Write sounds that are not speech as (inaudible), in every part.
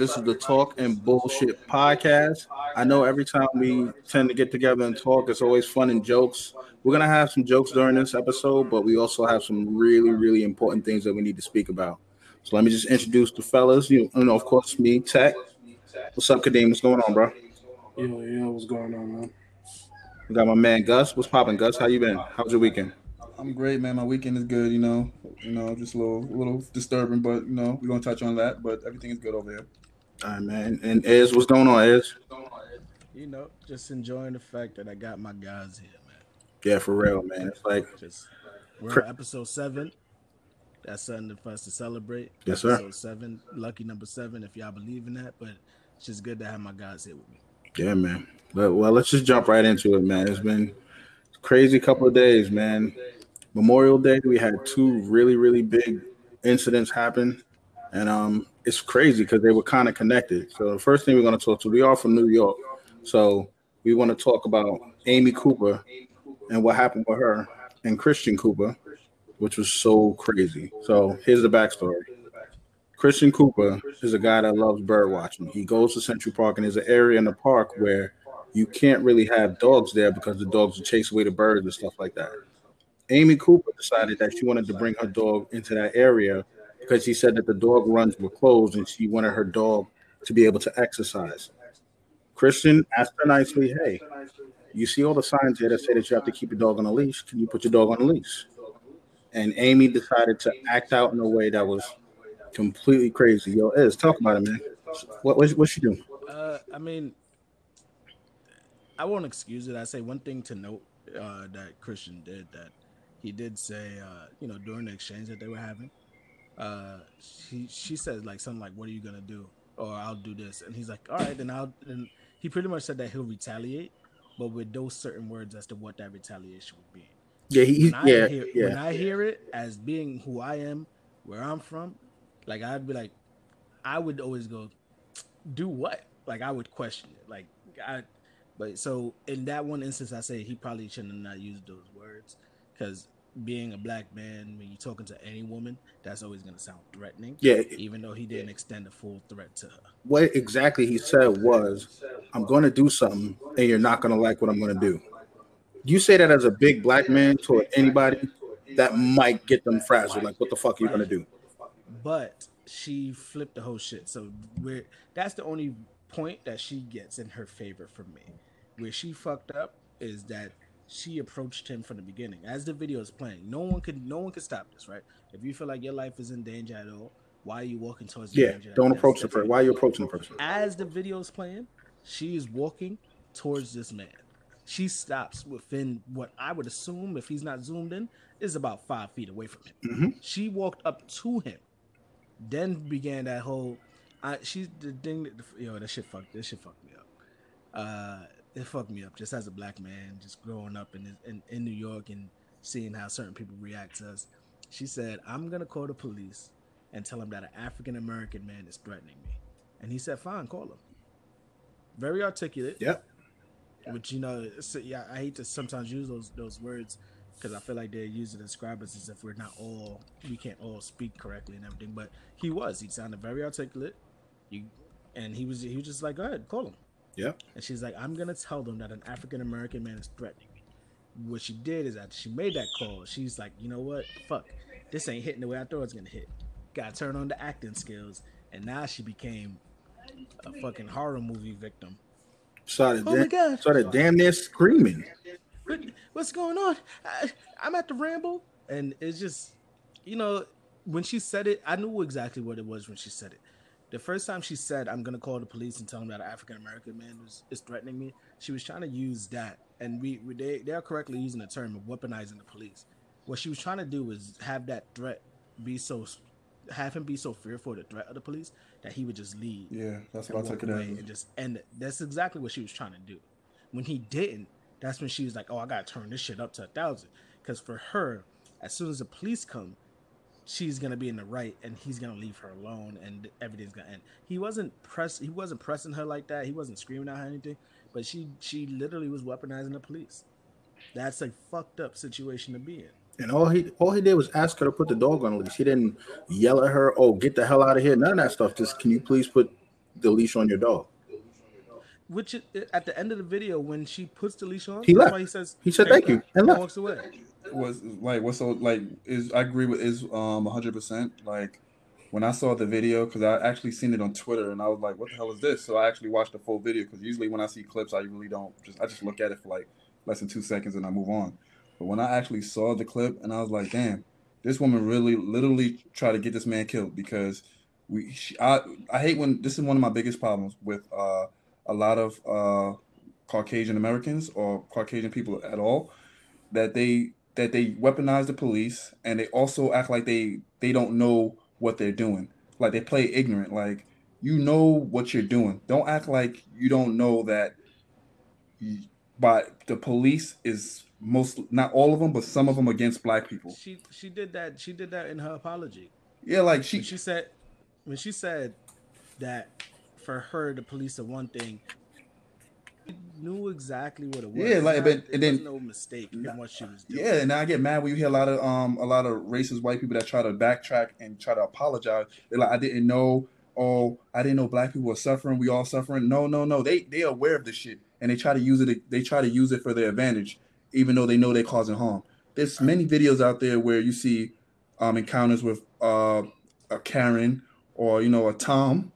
This is the Talk and Bullshit podcast. I know every time we tend to get together and talk, it's always fun and jokes. We're gonna have some jokes during this episode, but we also have some really, really important things that we need to speak about. So let me just introduce the fellas. You, you know, of course, me, Tech. What's up, Kadeem? What's going on, bro? Yeah, yeah, what's going on, man? We got my man Gus. What's popping, Gus? How you been? How was your weekend? I'm great, man. My weekend is good. You know, you know, just a little, a little disturbing, but you know, we're gonna touch on that. But everything is good over here. All right, man. And Ez, what's going on, Ez? You know, just enjoying the fact that I got my guys here, man. Yeah, for real, man. It's like Just we're episode seven. That's something for us to celebrate. Yes, sir. Episode seven, lucky number seven, if y'all believe in that. But it's just good to have my guys here with me. Yeah, man. But well, let's just jump right into it, man. It's been a crazy couple of days, man. Memorial Day, we had two really, really big incidents happen, and um, it's crazy because they were kind of connected. So the first thing we're going to talk to, we are from New York, so we want to talk about Amy Cooper and what happened with her and Christian Cooper, which was so crazy. So here's the backstory. Christian Cooper is a guy that loves bird watching. He goes to Central Park, and there's an area in the park where you can't really have dogs there because the dogs will chase away the birds and stuff like that. Amy Cooper decided that she wanted to bring her dog into that area because she said that the dog runs were closed and she wanted her dog to be able to exercise. Christian asked her nicely, Hey, you see all the signs here that say that you have to keep your dog on a leash. Can you put your dog on a leash? And Amy decided to act out in a way that was completely crazy. Yo, Ez, talk about it, man. What what what she doing? Uh, I mean, I won't excuse it. I say one thing to note uh, that Christian did that he did say, uh, you know, during the exchange that they were having, uh, she she said like something like, "What are you gonna do?" or "I'll do this," and he's like, "All right, then I'll." And he pretty much said that he'll retaliate, but with those certain words as to what that retaliation would be. Yeah, he, When I yeah, when. I hear it as being who I am, where I'm from, like I'd be like, I would always go, do what? Like I would question it. Like I, but so in that one instance, I say he probably shouldn't have not used those words because being a black man, when you're talking to any woman, that's always gonna sound threatening. Yeah. even though he didn't extend a full threat to her. What exactly he said was, I'm going to do something and you're not going to like what I'm going to do. You say that as a big black man to anybody that might get them frazzled. Like, what the fuck are you going to do? but she flipped the whole shit. So where that's the only point that she gets in her favor from me. Where she fucked up is that she approached him from the beginning. As the video is playing, no one could no one could stop this, right? If you feel like your life is in danger at all, why are you walking towards the Yeah, danger? don't approach the person. Why are you approaching the person? As the video is playing, she is walking towards this man. She stops within what I would assume, if he's not zoomed in, is about five feet away from him. Mhm. She walked up to him, then began that whole. I she's the thing. That, yo, that shit fucked. This shit fucked me up. Uh, it fucked me up just as a black man, just growing up in in, in New York and seeing how certain people react to us. She said, "I'm gonna call the police and tell him that an African American man is threatening me," and he said, "Fine, call him." Very articulate. Yep. Which you know, it's- yeah, I hate to sometimes use those those words because I feel like they're used to describe us as if we're not all we can't all speak correctly and everything. But he was. He sounded very articulate. You and he was he was just like, go ahead, call him. Yep. And she's like, I'm gonna tell them that an African American man is threatening me. What she did is that she made that call. She's like, you know what? Fuck. This ain't hitting the way I thought it was gonna hit. Gotta turn on the acting skills. And now she became a fucking horror movie victim. Started, Oh my God. started damn near screaming. what, what's going on? I, I'm at the ramble, and it's just, you know, when she said it, I knew exactly what it was when she said it. The first time she said, "I'm gonna call the police and tell them that an African American man is, is threatening me," she was trying to use that, and we, we they they are correctly using the term of weaponizing the police. What she was trying to do was have that threat be so, have him be so fearful of the threat of the police that he would just leave Yeah, that's what I took it as. and just end it. That's exactly what she was trying to do. When he didn't, that's when she was like, "Oh, I gotta turn this shit up to a thousand. Because for her, as soon as the police come, she's gonna be in the right, and he's gonna leave her alone, and everything's gonna end. He wasn't press. He wasn't pressing her like that. He wasn't screaming at her anything. But she, she literally was weaponizing the police. That's a fucked up situation to be in. And all he all he did was ask her to put the dog on a leash. He didn't yell at her, "Oh, get the hell out of here!" None of that stuff. Just can you please put the leash on your dog. Which at the end of the video, when she puts the leash on, He left. he says He said thank you and left. walks away. Was like what's so like is I agree with is um 100 percent. Like when I saw the video because I actually seen it on Twitter and I was like what the hell is this? So I actually watched the full video because usually when I see clips I really don't just I just look at it for like less than two seconds and I move on. But when I actually saw the clip and I was like damn this woman really literally tried to get this man killed because we she, I I hate when this is one of my biggest problems with uh a lot of uh Caucasian Americans or Caucasian people at all that they that they weaponize the police and they also act like they they don't know what they're doing like they play ignorant like you know what you're doing don't act like you don't know that you- but the police is most not all of them but some of them against black people She she did that. She did that in her apology. yeah like When she she said when she said that for her the police are one thing. Knew exactly what it was. Yeah, like, but- and then- no mistake in what she was doing. Yeah, and I get mad when you hear a lot of um a lot of racist white people that try to backtrack and try to apologize. They're like, I didn't know. Oh, I didn't know black people were suffering. We all suffering. No, no, no. They they aware of this shit and they try to use it. They try to use it for their advantage, even though they know they're causing harm. There's many videos out there where you see um encounters with uh a Karen or you know a Tom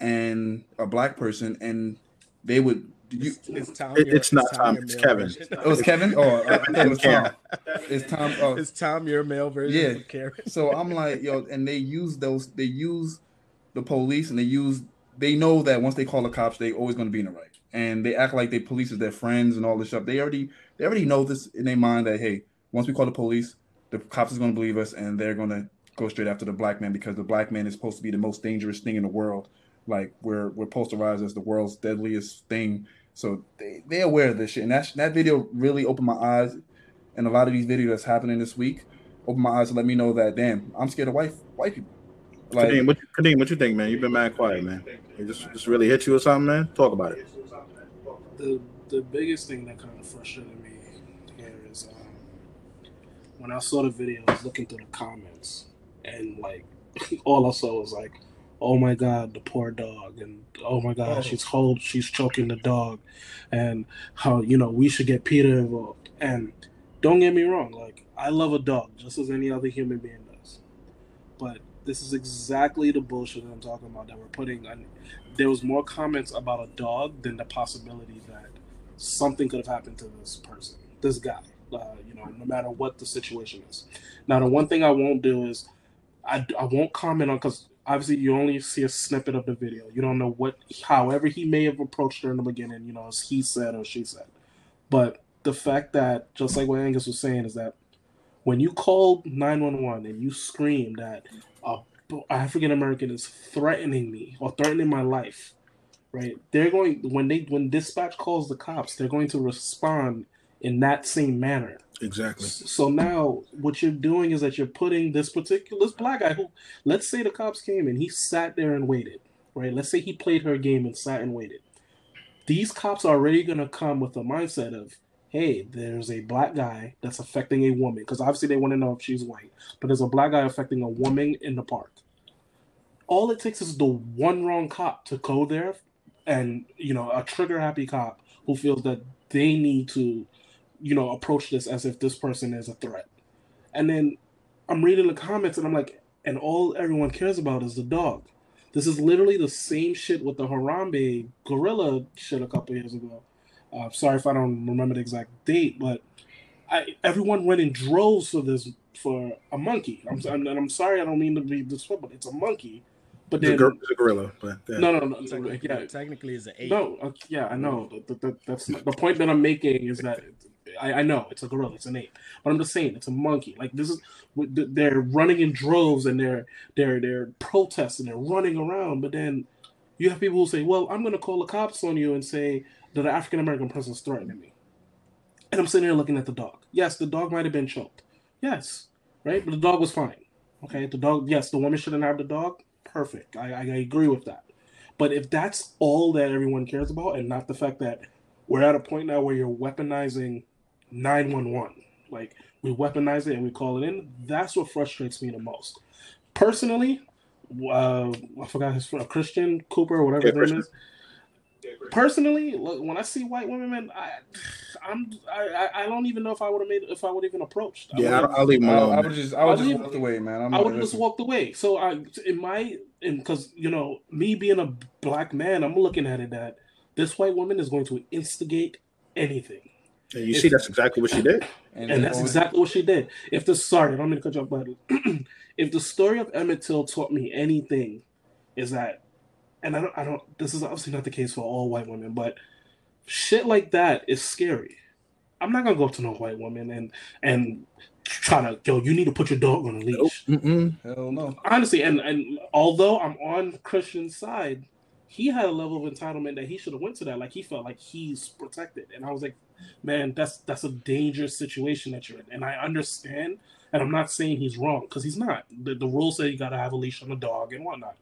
and a black person, and they would. You, It's, it's Tom. It- your- it's not Tom, your it's Kevin. version. it was Kevin. Oh, I it was Tom. It's Tom. Oh, It's Tom, your male version. Yeah. of Karen. So I'm like, yo, and they use those, they use the police and they use, they know that once they call the cops, they always going to be in the right. And they act like they police is their friends and all this stuff. They already, they already know this in their mind that, hey, once we call the police, the cops is going to believe us and they're going to go straight after the black man because the black man is supposed to be the most dangerous thing in the world. Like we're, we're posterized as the world's deadliest thing. So they, they're aware of this shit. And that, that video really opened my eyes. And a lot of these videos that's happening this week opened my eyes to let me know that, damn, I'm scared of white, white people. Like, Kadeem, what, Kadeem, what you think, man? You've been mad quiet, man. It just just really hit you or something, man. Talk about it. The the biggest thing that kind of frustrated me here is um, when I saw the video, I was looking through the comments, and like (laughs) all I saw was like, "Oh my god, the poor dog," and "Oh my god, Oh. she's hold, she's choking the dog," and how you know we should get PETA involved. And don't get me wrong, like I love a dog just as any other human being does, but this is exactly the bullshit that I'm talking about that we're putting on. There was more comments about a dog than the possibility that something could have happened to this person, this guy. Uh, you know, no matter what the situation is. Now, the one thing I won't do is I, I won't comment on because obviously you only see a snippet of the video. You don't know what, however he may have approached her in the beginning. You know, as he said or she said. But the fact that, just like what Angus was saying, is that when you called 911 and you scream that uh, a African American is threatening me or threatening my life, right? They're going when they when dispatch calls the cops, they're going to respond in that same manner. Exactly. So now what you're doing is that you're putting this particular this black guy who let's say the cops came and he sat there and waited, right? Let's say he played her game and sat and waited. These cops are already gonna come with a mindset of, hey, there's a black guy that's affecting a woman, because obviously they want to know if she's white, but there's a black guy affecting a woman in the park. All it takes is the one wrong cop to go there and you know, a trigger happy cop who feels that they need to you know, approach this as if this person is a threat. And then I'm reading the comments and I'm like, and all everyone cares about is the dog. This is literally the same shit with the Harambe gorilla shit a couple years ago. Uh, sorry if I don't remember the exact date, but I, everyone went in droves for this for a monkey. I'm, and I'm sorry, I don't mean to be disrespectful, but it's a monkey. But It's a, then gor- it's a gorilla, but yeah. no, no, no, no, Technically, yeah, technically it's an eight. no, uh, yeah, I know. That, that, that's not, the point that I'm making is that I, I know it's a gorilla, it's an ape, but I'm just saying it's a monkey. Like this is they're running in droves and they're they're they're protesting, they're running around. But then you have people who say, "Well, I'm going to call the cops on you and say that an African American person is threatening me," and I'm sitting there looking at the dog. Yes, the dog might have been choked. Yes, right, but the dog was fine. Okay, the dog. Yes, the woman shouldn't have the dog. Perfect. I, I agree with that. But if that's all that everyone cares about, and not the fact that we're at a point now where you're weaponizing 911, like we weaponize it and we call it in, that's what frustrates me the most. Personally, uh, I forgot his uh, Christian Cooper or whatever Yeah, his name is. Personally, look, when I see white women, man, I, I'm, I, I- I don't even know if I would have made, if I would even approached. I Yeah, would've- I'll, I'll leave him I. I would just, I would just leave- walk away, man. I'm I would have just listen, walked away. So I, in my, and because you know, me being a black man, I'm looking at it that this white woman is going to instigate anything, And you see, that's exactly what she did. (laughs) and then that's always- exactly what she did. If the sorry, I don't mean to cut you off, but (clears throat) if the story of Emmett Till taught me anything, is that, and I don't, I don't. This is obviously not the case for all white women, but shit like that is scary. I'm not gonna go up to no white woman and and try to yo, you need to put your dog on a leash. Mm-mm. Hell no. honestly, and and although I'm on Christian's side, he had a level of entitlement that he should have went to that. Like he felt like he's protected, and I was like, man, that's that's a dangerous situation that you're in, and I understand, and I'm not saying he's wrong because he's not. The, the rules say you got to have a leash on a dog and whatnot.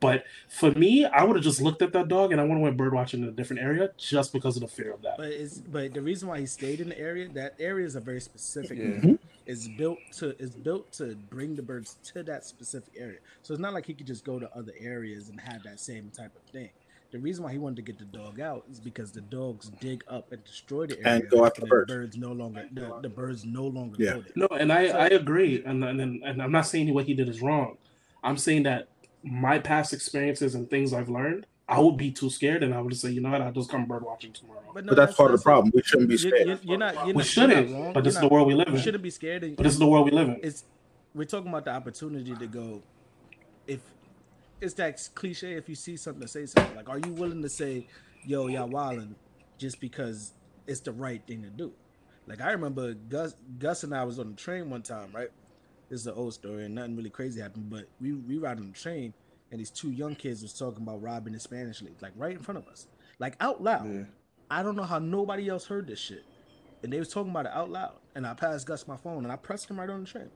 But for me, I would have just looked at that dog and I would have went bird watching in a different area just because of the fear of that. But it's but the reason why he stayed in the area, that area is a very specific. Yeah. area. Mm-hmm. It's built to it's built to bring the birds to that specific area. So it's not like he could just go to other areas and have that same type of thing. The reason why he wanted to get the dog out is because the dogs dig up and destroy the area, And go after the birds. birds no longer the, the birds no longer Yeah. go there. No, and I, I agree, and, and and I'm not saying what he did is wrong. I'm saying that my past experiences and things I've learned, I would be too scared, and I would say, you know what, I'll just come bird watching tomorrow. no, But that's part of the problem. We shouldn't be You're, scared. you're, you're not. You're We not, you're shouldn't, not wrong. but this You're is the world we live You in. shouldn't be scared. And, But this is the world we live in. it's we're talking about the opportunity to go if it's that cliche if you see something to say something like are you willing to say yo y'all wildin' just because it's the right thing to do like i remember gus gus and i was on the train one time right this is an old story and nothing really crazy happened but we we ride on the train and these two young kids was talking about robbing the spanish league like right in front of us like out loud Yeah. I don't know how nobody else heard this shit. And they was talking about it out loud. And I passed Gus my phone and I pressed him right on the train.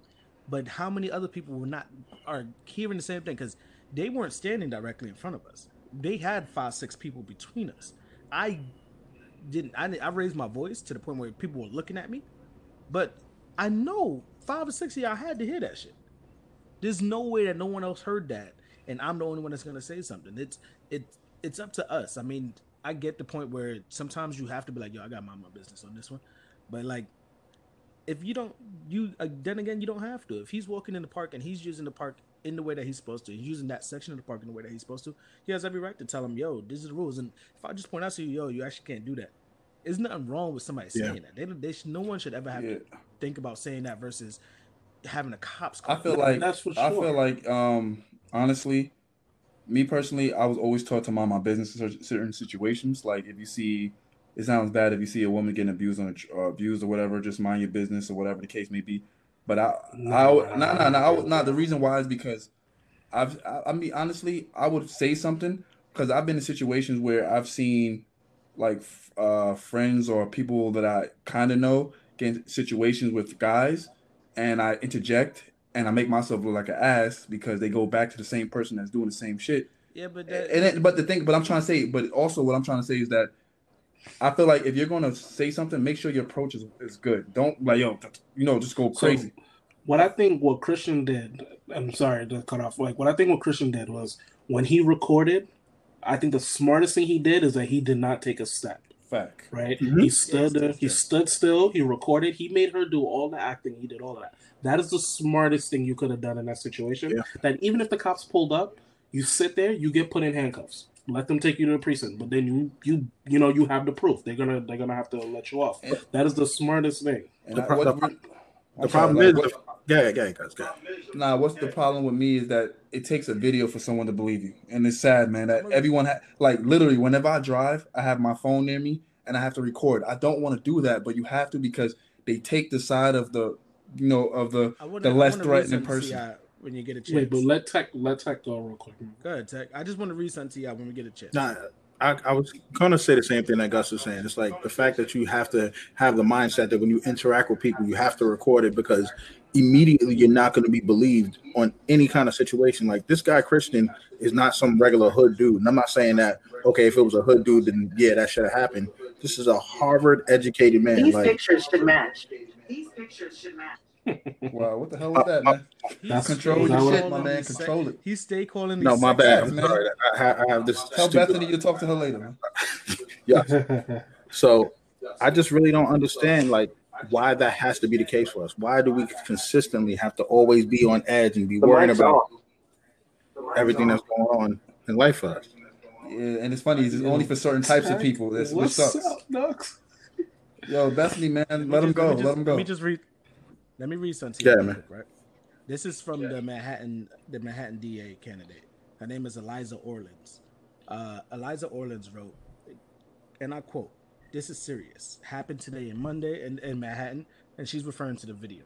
But how many other people were not are hearing the same thing? Because they weren't standing directly in front of us. They had five, six people between us. I didn't I, I raised my voice to the point where people were looking at me. But I know five or six of y'all had to hear that shit. There's no way that no one else heard that, and I'm the only one that's gonna say something. It's it it's up to us. I mean, I get the point where sometimes you have to be like, yo, I got my my business on this one, but like, if you don't, you uh, then again, you don't have to. If he's walking in the park and he's using the park in the way that he's supposed to, he's using that section of the park in the way that he's supposed to, he has every right to tell him, yo, this is the rules. And if I just point out to you, yo, you actually can't do that. There's nothing wrong with somebody Yeah. saying that. They, don't- they sh- no one should ever have Yeah. to think about saying that versus having a cops. I feel like That's for sure. I feel like um honestly, me personally, I was always taught to mind my business in certain situations. Like if you see, it sounds bad if you see a woman getting abused on a, uh, abused or whatever, just mind your business or whatever the case may be. But I, I, no, no, no, I would not. The reason why is because I've, I, I mean, honestly, I would say something because I've been in situations where I've seen like uh friends or people that I kind of know get in situations with guys, and I interject and I make myself look like an ass because they go back to the same person that's doing the same shit. yeah, but that, And then, but the thing, but I'm trying to say, but also what I'm trying to say is that I feel like if you're going to say something, make sure your approach is, is good. Don't like yo, you know, just go So, crazy. what I think what Christian did, I'm sorry to cut off. Like what I think what Christian did was when he recorded, I think the smartest thing he did is that he did not take a step. Fact. Right? Mhm. He stood Yes, there, yes, he stood still, he recorded, he made her do all the acting, he did all that. That is the smartest thing you could have done in that situation. Yeah. That even if the cops pulled up, you sit there, you get put in handcuffs. Let them take you to the precinct, but then you you you know you have the proof. They're gonna they're gonna have to let you off. And- That is the smartest thing. And The pro- what- the pro- The sorry, problem like, is, what- the, yeah, yeah, guys, guys. Nah, what's the problem with me is that it takes a video for someone to believe you, and it's sad, man. That everyone ha- like literally whenever I drive, I have my phone near me and I have to record. I don't want to do that, but you have to because they take the side of the, you know, of the the less threatening something to person. y'all when you get a chance. Wait, but let tech let tech go real quick. Go ahead, Tech. I just want to read something to y'all when we get a chance. Nah, I, I was gonna say the same thing that Gus was saying. It's like the fact that you have to have the mindset that when you interact with people, you have to record it because immediately you're not going to be believed on any kind of situation. Like this guy Christian is not some regular hood dude, and I'm not saying that. Okay, if it was a hood dude, then yeah, that should have happened. This is a Harvard educated man. These Like pictures should match. These pictures should match. Wow, what the hell was uh, that, man? That's- Control is that your shit, my man. Control it. He stay calling me. No, my bad. Facts, I'm man. sorry. I, I have this. Tell Bethany you talk to her later, man. (laughs) Yeah. So I just really don't understand like why that has to be the case for us. Why do we consistently have to always be on edge and be The worried about everything that's going on in life for us? Yeah, and it's funny. It's only for certain types of people. This which What's sucks. up, Nux? Yo, Bethany, man, Let let him just- go. Let me, just, Let him go. Let me just read. Let me read something. to you real man. quick, right? This is from the Manhattan, the Manhattan DA candidate. Her name is Eliza Orlins. Uh, Eliza Orlins wrote, and I quote: "This is serious. Happened today in Monday in, in Manhattan, and she's referring to the video.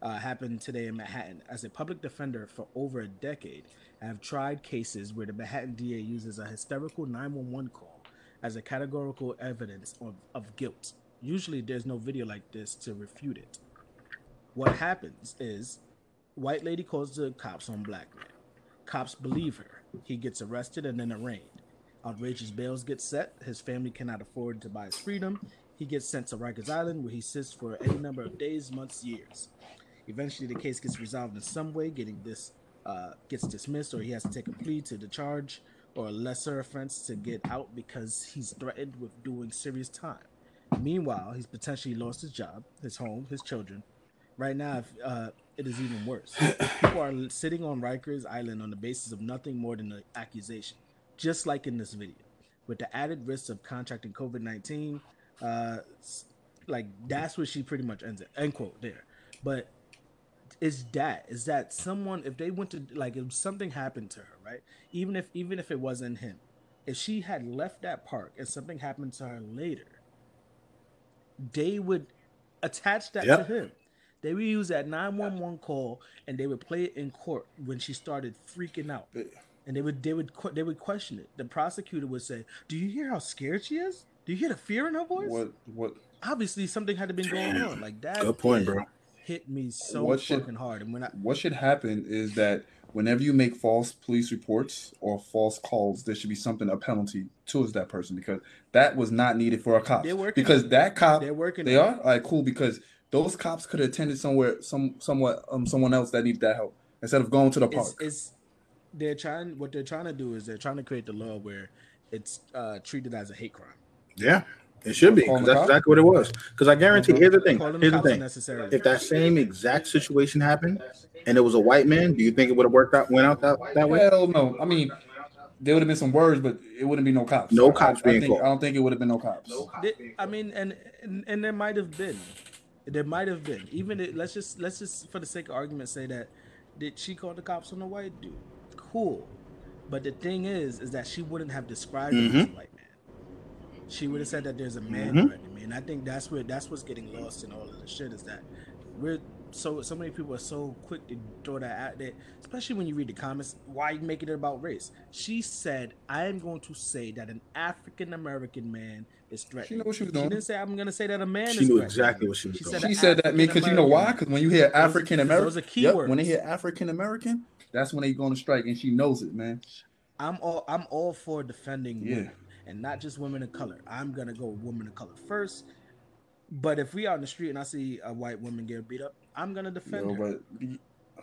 Uh, happened today in Manhattan. As a public defender for over a decade, I have tried cases where the Manhattan DA uses a hysterical 911 call as a categorical evidence of, of guilt. Usually, there's no video like this to refute it. What happens is, white lady calls the cops on black man. Cops believe her. He gets arrested and then arraigned. Outrageous bails get set. His family cannot afford to buy his freedom. He gets sent to Rikers Island, where he sits for any number of days, months, years. Eventually, the case gets resolved in some way, getting this uh, gets dismissed, or he has to take a plea to the charge or a lesser offense to get out because he's threatened with doing serious time. Meanwhile, he's potentially lost his job, his home, his children. Right now, if, uh, it is even worse. (coughs) People are sitting on Rikers Island on the basis of nothing more than an accusation, just like in this video, with the added risk of contracting COVID nineteen. Uh, like that's what she pretty much ends it. End quote there. But is that is that someone if they went to like if something happened to her, right? Even if even if it wasn't him, if she had left that park and something happened to her later, they would attach that Yep. to him. They would use that 911 call and they would play it in court when she started freaking out. And they would they would they would question it. The prosecutor would say, "Do you hear how scared she is? Do you hear the fear in her voice?" What what Obviously, something had to been going on. Like that. Good point, bro. Hit me so What should- fucking hard. And when I what should happen is that whenever you make false police reports or false calls, there should be something a penalty towards that person because that was not needed for a cop. They're working Because on it. that cop they're working, they on are all right, cool. Because those cops could have attended somewhere, some somewhat um someone else that needed that help instead of going to the park. It's, it's they're trying. What they're trying to do is they're trying to create the law where it's uh, treated as a hate crime. Yeah, it should be. 'cause Calling that's cop? exactly what it was. Because I guarantee. Here's the thing. Here's the thing. If that same exact situation happened and it was a white man, do you think it would have worked out? Went out that, that way? Hell no. I mean, there would have been some words, but it wouldn't be no cops. No cops I, being think, called. I don't think it would have been no cops. They- I mean, and, and and there might have been, there might have been. Even it, let's just let's just for the sake of argument say that did she call the cops on the white dude? Cool, but the thing is, is that she wouldn't have described him as a white man. She would have said that there's a man Mhm. threatening me, and I think that's where that's what's getting lost in all of the shit is that we're so so many people are so quick to throw that out there, especially when you read the comments. Why you making it about race? She said, "I am going to say that an African American man is threatening." knew what she was doing. She doing. didn't say I'm going to say that a man. She is knew exactly what she was doing. said She said that me because you know why? Because when you hear African American, those are keywords. when they hear African American, that's when they going to strike, and she knows it, man. I'm all I'm all for defending Yeah. women and not just women of color. I'm gonna go women of color first. But if we out in the street and I see a white woman get beat up, I'm gonna defend Yo, her. but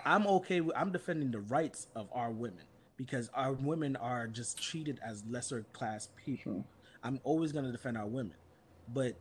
I'm okay with I'm defending the rights of our women because our women are just treated as lesser class people. Sure. I'm always gonna defend our women, but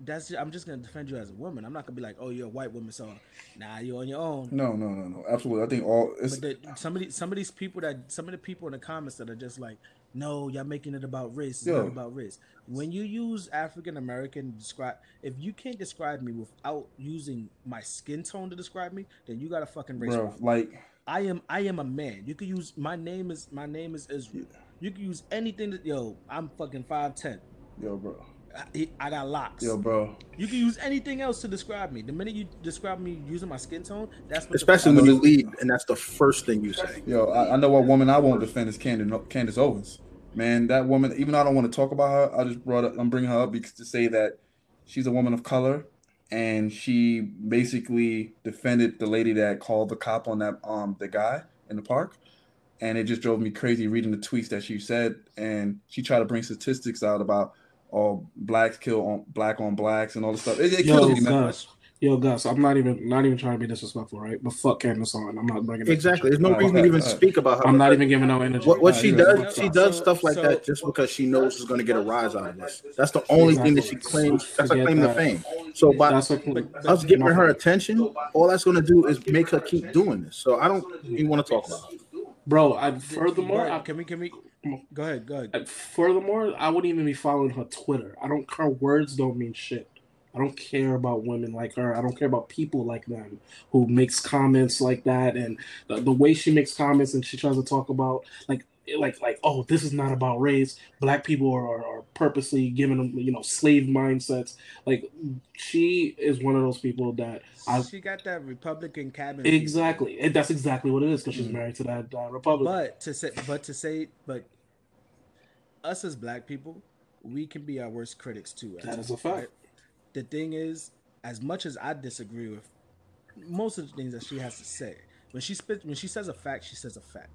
that's I'm just gonna defend you as a woman. I'm not gonna be like, oh, you're a white woman, so nah, you're on your own. no, no, no, no, absolutely. I think all it's But the, some of the, some of these people that some of the people in the comments that are just like, no, y'all making it about race. It's Yo. not about race. When you use African American describe, if you can't describe me without using my skin tone to describe me, then you got a fucking race bro. Like I am I am a man. You could use my name is my name is Israel. You can use anything that yo. I'm fucking five ten. yo, bro, I, I got locks. yo, bro. You can use anything else to describe me. The minute you describe me using my skin tone, that's what Especially when you lead, and that's the first thing you say. Yo, I, I know what woman I won't defend is Candace, Candace Owens. Man, that woman. Even though I don't want to talk about her, I just brought up. I'm bringing her up because to say that she's a woman of color, and she basically defended the lady that called the cop on that um the guy in the park, and it just drove me crazy reading the tweets that she said, and she tried to bring statistics out about all blacks kill on black on blacks and all this stuff. It, it kills Yo, me. Gus, Yo, Gus, I'm not even not even trying to be disrespectful, right? But fuck Candace on. I'm not bringing it. Exactly. There's no Alright, reason to even alright. speak about her. I'm not even giving no energy. What, what she does, she does So- stuff like so- that just because she knows she's going to get a rise out of this. That's the only thing that she claims. That's a Forget claim to fame. So by That's what us giving her attention, all that's going to do is make her keep doing this. So I don't even want to talk about it. Bro. I, furthermore, I, can we can we go ahead? Go ahead. Furthermore, I wouldn't even be following her Twitter. I don't her words don't mean shit. I don't care about women like her. I don't care about people like them who makes comments like that and the, the way she makes comments and she tries to talk about like like like oh this is not about race. Black people are, are, are purposely giving them you know slave mindsets. Like she is one of those people that I she got that Republican cabinet. exactly and that's exactly what it is because she's Mhm. married to that uh, Republican. But to say, but to say, but us as black people, we can be our worst critics too. That is a fact. right? The thing is, as much as I disagree with most of the things that she has to say, when she spit, when she says a fact, she says a fact.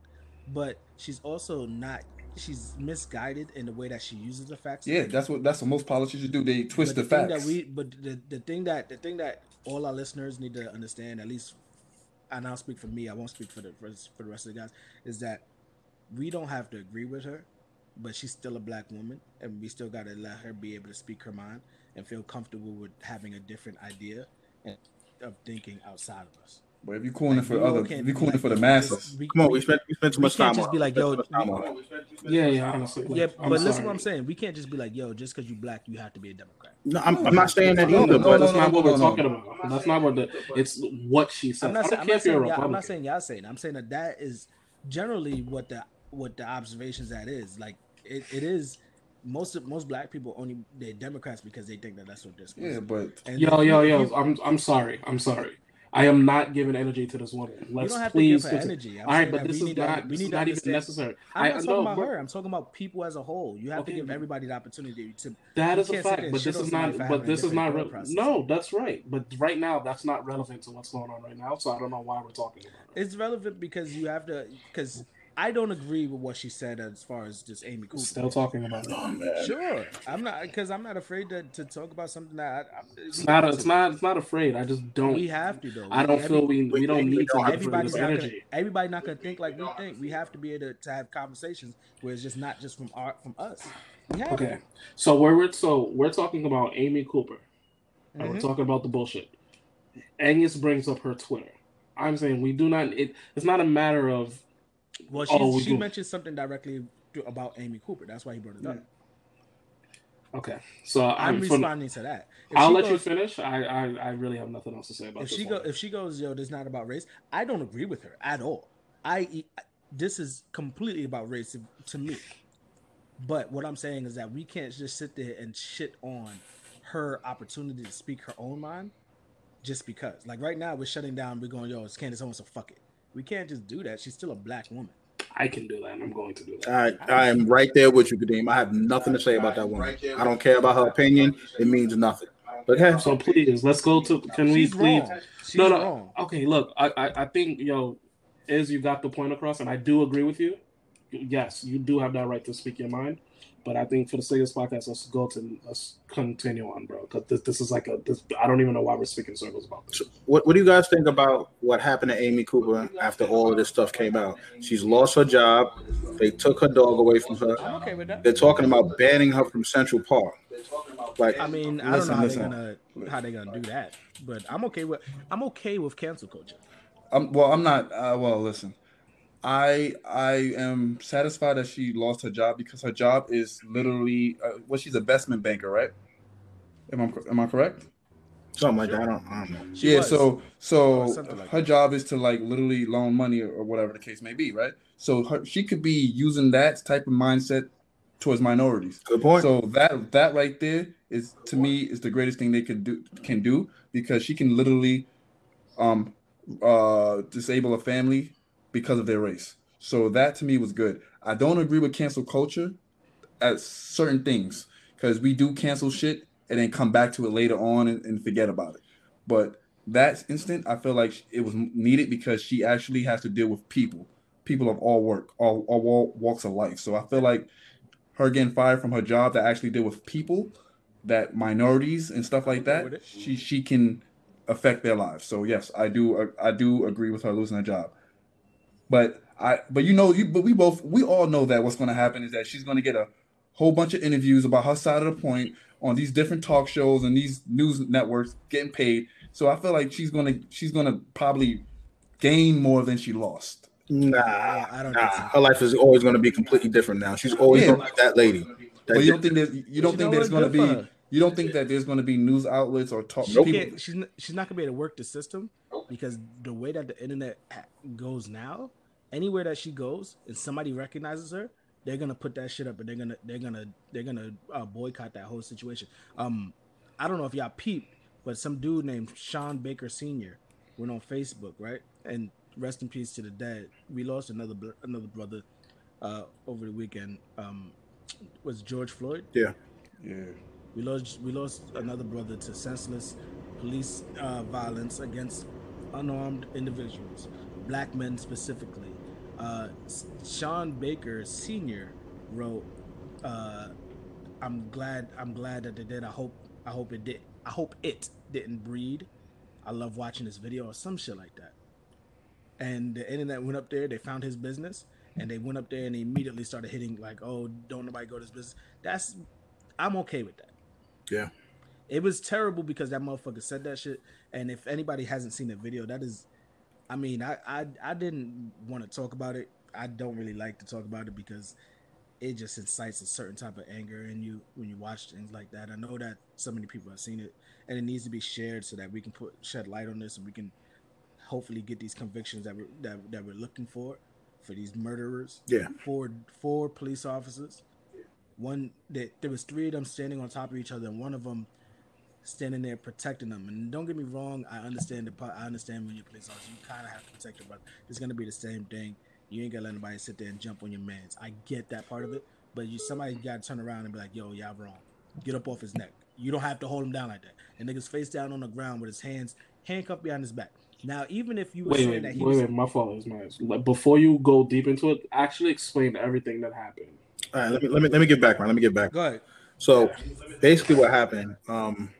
But she's also not. She's misguided in the way that she uses the facts. Yeah, that's what that's what most politicians do. They twist the, thing facts. That we, but the, the thing that the thing that all our listeners need to understand, at least, and I'll speak for me. I won't speak for the rest, for the rest of the guys. Is that we don't have to agree with her, but she's still a black woman, and we still got to let her be able to speak her mind and feel comfortable with having a different idea and of thinking outside of us. But if you're calling it for we other, can't if you're calling it for the masses, this- we- Come on, we- we spent we spent too we much can't time just be like, yo, too much time on it. yeah, yeah, honestly. yeah, I'm but listen, sorry. what I'm saying. We can't just be like, yo, just because you're black, you have to be a Democrat. No, I'm, I'm not saying that No, either, no, but that's no, not no, what no, we're no. talking about. That's not what the. It's what she said. I'm not, I saying, I'm, not you're saying, y'all, I'm not saying y'all saying. I'm saying that that is generally what the what the observations that is. Like it, it is most of most black people only they're Democrats because they think that that's what they're yeah, but And Yo, yo, yo! I'm, I'm sorry. I'm sorry. I am not giving energy to this woman. Let's don't have please. to give her energy. I'm All right, but this is to- not. we need not even necessary. I'm I not talking know, about her. I'm talking about people as a whole. You have Okay. to give everybody the opportunity to. That is a can't sit there fact. But this is not. But this is not. Re- no, that's right. But right now, that's not relevant to what's going on right now. So I don't know why we're talking about it. It's relevant because you have to. Because I don't agree with what she said as far as just Amy Cooper. Still talking about it. Oh. Sure, I'm not because I'm not afraid to, to talk about something that I, I, It's not. It's not. It's not afraid. I just don't. We have to though. I don't Every- feel we. We don't we need to don't have to Everybody's this not gonna, energy. everybody not gonna think like we think. We have to be able to, to have conversations where it's just not just from art from us. We have Okay. So we're, we're so we're talking about Amy Cooper. And we're Mhm. talking about the bullshit. Angus brings up her Twitter. I'm saying we do not. It, it's not a matter of to. Oh, well, she, Oh, she mentioned something directly to- about Amy Cooper. That's why he brought it up. okay. So I'm I'm. responding to that. If I'll let you finish. I, I I really have nothing else to say about it. if she go if she goes yo this is not about race i don't agree with her at all i this is completely about race to me but what i'm saying is that we can't just sit there and shit on her opportunity to speak her own mind just because like right now we're shutting down we're going yo it's candace owens so fuck it we can't just do that she's still a black woman I can do that, and I'm going to do that. I, I am right there with you, Kadeem. I have nothing to say about that woman. I don't care about her opinion. It means nothing. Okay. So please, let's go to. Can we she's please? wrong no, no. wrong Okay, look, I, I, I think yo, is you got the point across, and I do agree with you. Yes, you do have that right to speak your mind, but I think for the sake of this podcast, let's go to let's continue on, bro. Because this, this is like a this. I don't even know why we're speaking circles about this. What, what do you guys think about what happened to Amy Cooper after all of this stuff came out? She's lost her job. They took her dog away from her. i'm okay with that They're talking about banning her from Central Park. Like, I mean, I Listen, don't know listen. how they're gonna how they're gonna do that, but I'm okay with I'm okay with cancel culture. I'm well. I'm not. Uh, well, listen. I I am satisfied that she lost her job because her job is literally uh, well, she's a investment banker, right? Am I am I correct? something like that. I don't, I don't know. She yeah. was. So so like her job is to like literally loan money or, or whatever the case may be, right? So her, she could be using that type of mindset towards minorities. Good point. So that that right there is to me is the greatest thing they could do can do because she can literally um uh disable a family because of their race. So that to me was good. I don't agree with cancel culture at certain things because we do cancel shit and then come back to it later on and, and forget about it. But that instant, I feel like it was needed because she actually has to deal with people, people of all work, all, all walks of life. So I feel like her getting fired from her job that actually deal with people, that minorities and stuff like that, she she can affect their lives. So yes, I do I do agree with her losing her job. But I but you know you but we both we all know that what's going to happen is that she's going to get a whole bunch of interviews about her side of the point on these different talk shows and these news networks getting paid. So I feel like she's going to she's going to probably gain more than she lost. Nah, I don't nah. So. Her life is always going to be completely different now. She's always yeah. going to be that lady. That but you don't think that you don't think there's going to be you don't think that there's going to be news outlets or talk? Nope. People... She's not, she's not going to be able to work the system because the way that the internet goes now, anywhere that she goes and somebody recognizes her, they're gonna put that shit up and they're gonna they're gonna they're gonna uh, boycott that whole situation. Um, I don't know if y'all peeped, but some dude named Sean Baker Sr. went on Facebook, right? And rest in peace to the dead. We lost another another brother uh, over the weekend. Um, was George Floyd? Yeah, yeah. We lost we lost another brother to senseless police uh, violence against unarmed individuals, black men specifically. Uh, Sean Baker Sr. wrote, uh, "I'm glad I'm glad that they did. I hope I hope it did. I hope it didn't breed. I love watching this video or some shit like that." And the internet went up there. They found his business, and they went up there and they immediately started hitting like, "Oh, don't nobody go to this business." That's I'm okay with that. Yeah. It was terrible because that motherfucker said that shit. And if anybody hasn't seen the video, that is I mean, I, I I didn't want to talk about it. I don't really like to talk about it because it just incites a certain type of anger in you when you watch things like that. I know that so many people have seen it, and it needs to be shared so that we can put shed light on this and we can hopefully get these convictions that we're that, that we're looking for for these murderers. Yeah, four four police officers. One that there was three of them standing on top of each other, and one of them standing there protecting them. And don't get me wrong, I understand the part. I understand when you're police officer, you kind of have to protect your brother. It's gonna be the same thing. You ain't gonna let anybody sit there and jump on your man's. I get that part of it, but you somebody got to turn around and be like, "Yo, y'all wrong. Get up off his neck. You don't have to hold him down like that." And niggas face down on the ground with his hands handcuffed behind his back. Now, even if you were wait, wait, that he wait, was, wait, my fault is my like before you go deep into it, actually explain everything that happened. All right, let me let me let me get back, man. Let me get back. Go ahead. So, basically, what happened? Um,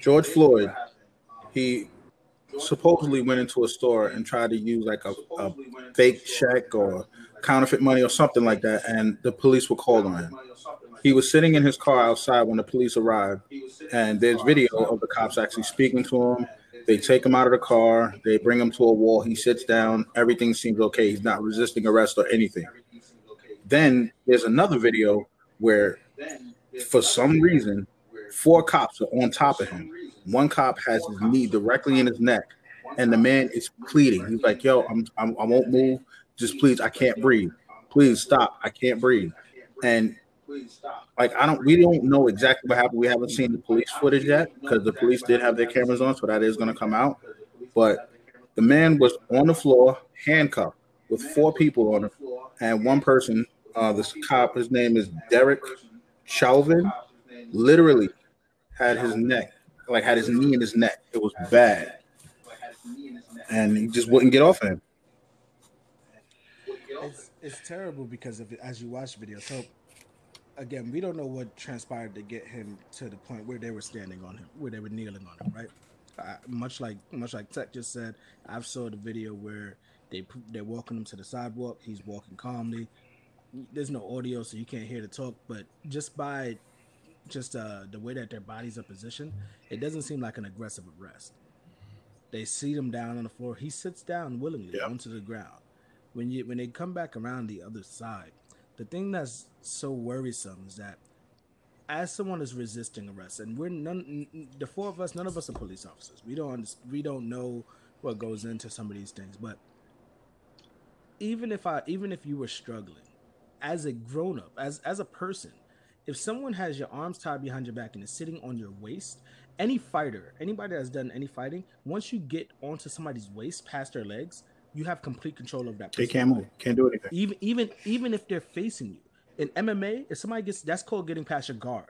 George Floyd, he supposedly went into a store and tried to use like a, a fake check or counterfeit money or something like that, and the police were called on him. He was sitting in his car outside when the police arrived, and there's video of the cops actually speaking to him. They take him out of the car, they bring him to a wall. He sits down, everything seems okay. He's not resisting arrest or anything. Then there's another video where, for some reason, four cops are on top of him. One cop has his knee directly in his neck, and the man is pleading. He's like, "Yo, I'm, I'm I won't move. Just please, I can't breathe. Please stop. I can't breathe." And like I don't, we don't know exactly what happened. We haven't seen the police footage yet because the police did have their cameras on, so that is going to come out. But the man was on the floor, handcuffed, with four people on him, and one person. Uh, this cop, his name is Derek Chauvin, literally had his neck, like had his knee in his neck. It was bad, and he just wouldn't get off of him. It's it's terrible because of it, as you watch the video. So again, we don't know what transpired to get him to the point where they were standing on him, where they were kneeling on him, right? Uh, much like much like Tech just said, I've saw the video where they they're walking him to the sidewalk. He's walking calmly. There's no audio, so you can't hear the talk. But just by just uh, the way that their bodies are positioned, it doesn't seem like an aggressive arrest. They seat him down on the floor. He sits down willingly yeah. onto the ground. When you when they come back around the other side, the thing that's so worrisome is that as someone is resisting arrest, and we're none, the four of us, none of us are police officers. We don't we don't know what goes into some of these things. But even if I even if you were struggling as a grown up, as as a person, if someone has your arms tied behind your back and is sitting on your waist, any fighter, anybody that's done any fighting, once you get onto somebody's waist past their legs, you have complete control of that. They can't move, can't do anything. Even even even if they're facing you in MMA, if somebody gets that's called getting past your guard.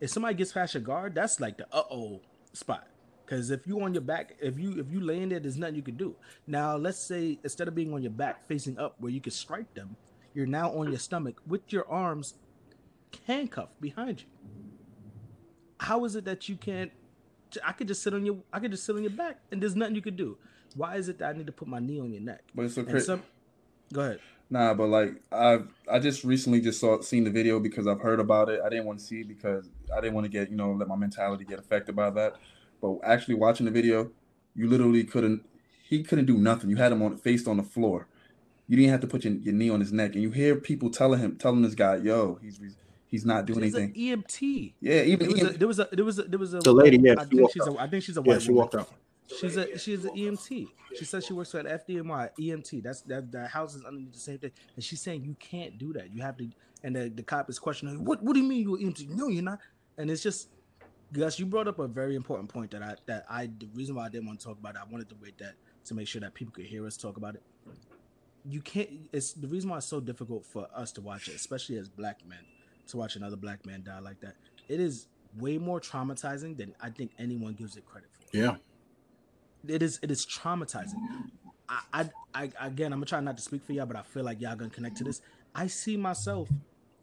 If somebody gets past your guard, that's like the uh oh spot. Because if you on your back, if you if you laying there, there's nothing you can do. Now let's say instead of being on your back facing up where you can strike them, you're now on your stomach with your arms handcuffed behind you. How is it that you can't I could just sit on your I could just sit on your back and there's nothing you could do. Why is it that I need to put my knee on your neck? But it's so some- go ahead. Nah, but like I've I just recently just saw seen the video because I've heard about it. I didn't want to see it because I didn't want to get you know let my mentality get affected by that. But actually watching the video, you literally couldn't. He couldn't do nothing. You had him on faced on the floor. You didn't have to put your, your knee on his neck, and you hear people telling him, telling this guy, "Yo, he's he's not doing There's anything." an EMT. Yeah, even There was, a, there was a there was a there was a The lady, yeah, I she think she's a out. I think she's a Yeah, white she woman. walked out. She's a she's an EMT. She says she works at FDMI EMT. That's that that house is underneath the same thing. And she's saying you can't do that. You have to. And the, the cop is questioning. What What do you mean you're EMT? No, you're not. And it's just Gus. You brought up a very important point that I that I the reason why I didn't want to talk about it. I wanted to wait that to make sure that people could hear us talk about it. You can't. It's the reason why it's so difficult for us to watch it, especially as black men, to watch another black man die like that. It is way more traumatizing than I think anyone gives it credit for Yeah. it is it is traumatizing. I, I, I again, I'm gonna try not to speak for y'all, but I feel like y'all gonna connect to this. I see myself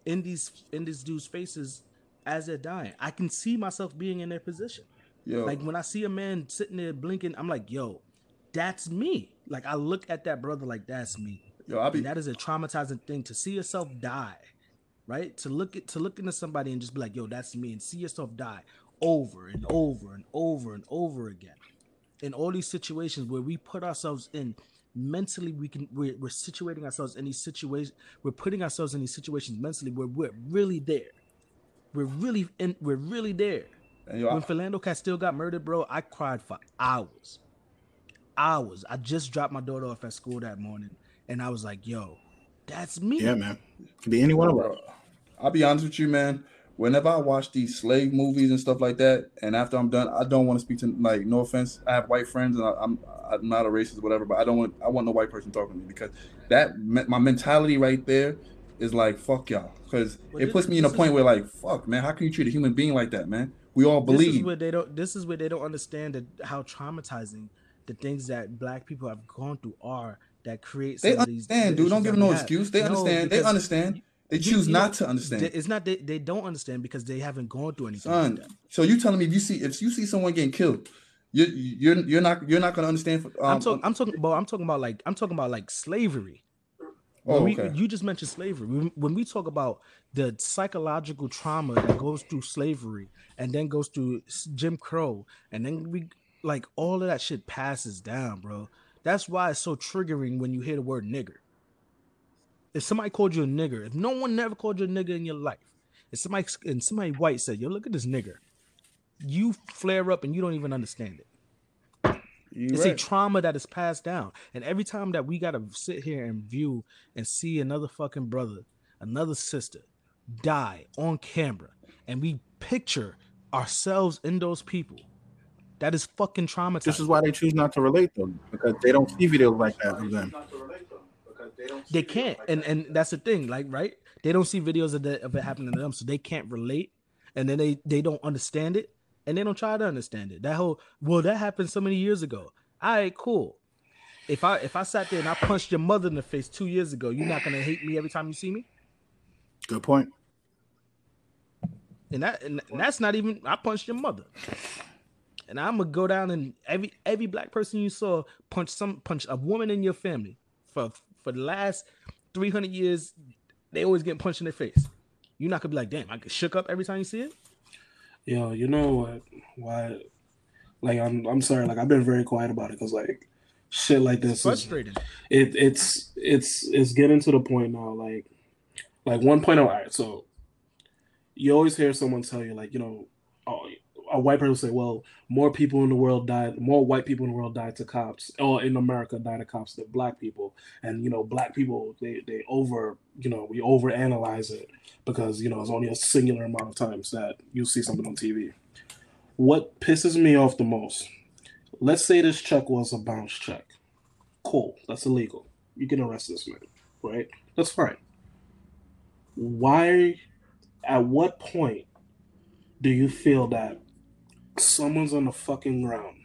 in these in these dudes' faces as they're dying. I can see myself being in their position. yo, Like when I see a man sitting there blinking, I'm like, yo, that's me. Like I look at that brother like that's me. yo, I'll be And that is a traumatizing thing to see yourself die, right? To look at to look into somebody and just be like, yo, that's me, and see yourself die over and over and over and over again. In all these situations where we put ourselves in mentally, we can we're, we're situating ourselves in these situations. We're putting ourselves in these situations mentally where we're really there. We're really in. We're really there. yo, I- When Philando Castile got murdered, bro, I cried for hours. Hours. I just dropped my daughter off at school that morning, and I was like, "Yo, that's me." Yeah, man. It Could be any one of us. I'll be honest with you, man. Whenever I watch these slave movies and stuff like that, and after I'm done, I don't want to speak to like. No offense, I have white friends, and I, I'm I'm not a racist, whatever. But I don't want I want no white person talking to me because that my mentality right there is like fuck y'all, because it puts me in a point is- where like fuck, man, how can you treat a human being like that, man? We all believe. This is where they don't. This is where they don't understand that how traumatizing the things that Black people have gone through are that create. They understand, dude. Don't give them no have. excuse. They No, understand. They understand. They choose you not to understand. It's not they, they don't understand because they haven't gone through anything. Son, like that. so you telling me if you see if you see someone getting killed, you you're you're not you're not gonna understand. For, um, I'm talking. I'm talking. But I'm talking about like I'm talking about like slavery. Oh, we, okay. you just mentioned slavery. When, when we talk about the psychological trauma that goes through slavery and then goes through Jim Crow, and then we like all of that shit passes down, bro. That's why it's so triggering when you hear the word nigger. If somebody called you a nigger, if no one never called you a nigger in your life, if somebody and somebody white said, "Yo, look at this nigger," you flare up and you don't even understand it. You It's a trauma that is passed down. And every time that we gotta sit here and view and see another fucking brother, another sister die on camera, and we picture ourselves in those people, that is fucking traumatizing. This is why they choose not to relate though, because they don't see videos like that of them. They can't, and and that's the thing, like right? They don't see videos of, the, of it happening to them, so they can't relate, and then they they don't understand it, and they don't try to understand it. That whole well, that happened so many years ago. All right, cool. If I if I sat there and I punched your mother in the face two years ago, you're not gonna hate me every time you see me. Good point. And that and that's not even I punched your mother. And I'm gonna go down and every every black person you saw punch some punch a woman in your family for for the last 300 years. They always get punched in their face. You're not gonna be like, damn, I get shook up every time you see it. Yo, you know what? Why? Like, I'm I'm sorry. Like, I've been very quiet about it because like shit like this It's is it it's it's it's getting to the point now like like one point oh, all right so you always hear someone tell you like you know oh, a white person say well more people in the world died more white people in the world died to cops or in america died to cops than black people and you know black people they they over you know we overanalyze it because you know it's only a singular amount of times that you see something on tv what pisses me off the most let's say this check was a bounce check cool that's illegal you can arrest this man, right? That's fine. Why, at what point do you feel that someone's on the fucking ground?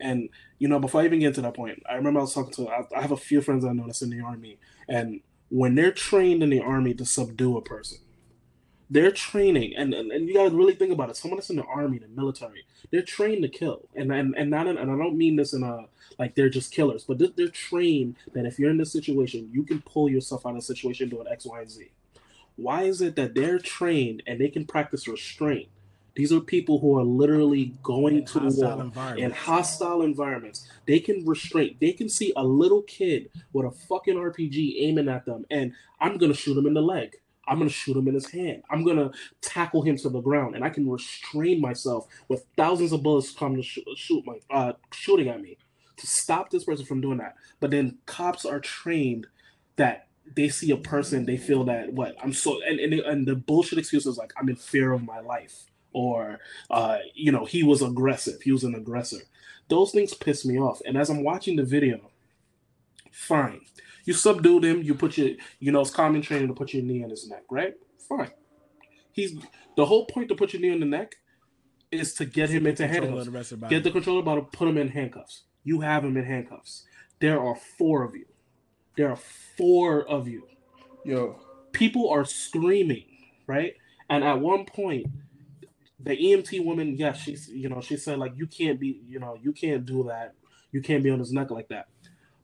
And, you know, before I even get to that point, I remember I was talking to, I, I have a few friends I know that's in the army, and when they're trained in the army to subdue a person, they're training, and, and, and you gotta really think about it. Someone that's in the army, the military, they're trained to kill, and and and not in, and I don't mean this in a like they're just killers, but they're, trained that if you're in this situation, you can pull yourself out of the situation doing X, Y, and Z. Why is it that they're trained and they can practice restraint? These are people who are literally going In to the war in hostile environments. They can restrain. They can see a little kid with a fucking RPG aiming at them, and I'm gonna shoot him in the leg. I'm gonna shoot him in his hand. I'm gonna tackle him to the ground, and I can restrain myself with thousands of bullets coming to sh- shoot my uh, shooting at me to stop this person from doing that. But then cops are trained that they see a person, they feel that what I'm so and and, and the bullshit excuse is like I'm in fear of my life or uh, you know he was aggressive, he was an aggressor. Those things piss me off. And as I'm watching the video, fine, you subdued him, you put your you know it's common training to put your knee on his neck, right? Fine. He's the whole point to put your knee on the neck is to get him into handcuffs. the the. Get the controller about to put him in handcuffs. You have him in handcuffs. There are four of you. There are four of you. Yo, People are screaming, right? And at one point, the EMT woman, yes, she's you know, she said like you can't be, you know, you can't do that. You can't be on his neck like that.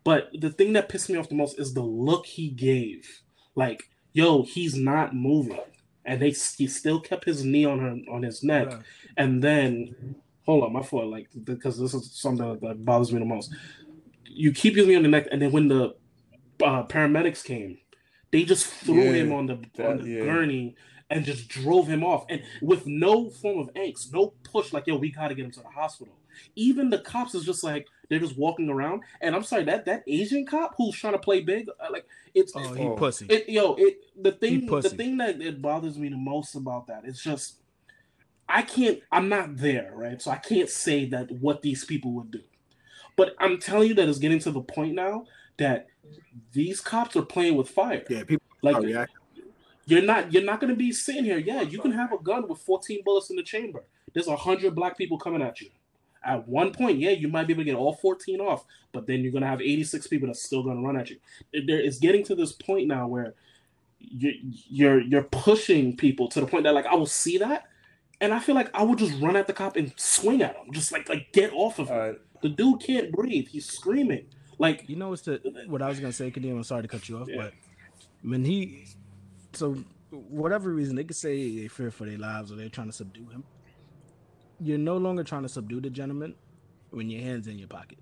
But the thing that pissed me off the most is the look he gave. Like, yo, he's not moving. And they he still kept his knee on her on his neck. Bruh. And then, hold on, my fault, like because this is something that bothers me the most. You keep using me on the neck, and then when the uh, paramedics came, they just threw Yeah, him on the on the yeah. gurney and just drove him off, and with no form of angst, no push, like yo, we gotta get him to the hospital. Even the cops is just like they're just walking around, and I'm sorry that that Asian cop who's trying to play big, uh, like it's Oh, it's- he Oh. pussy. it yo it the thing the thing that it bothers me the most about that is just I can't I'm not there right so I can't say that what these people would do but I'm telling you that it's getting to the point now that these cops are playing with fire Yeah, people like are reacting. You're not you're not going to be sitting here. Yeah you can have a gun with 14 bullets in the chamber. There's 100 black people coming at you. At one point yeah you might be able to get all 14 off but then you're going to have 86 people that's still going to run at you. It- there it's getting to this point now where you're you're you're pushing people to the point that like I will see that and I feel like I would just run at the cop and swing at him. Just like like get off of him. All right. the dude can't breathe. He's screaming. Like You know what's the what I was gonna say, Kadeem, I'm sorry to cut you off, Yeah. but when he so whatever reason they could say they fear for their lives or they're trying to subdue him. You're no longer trying to subdue the gentleman when your hands in your pocket.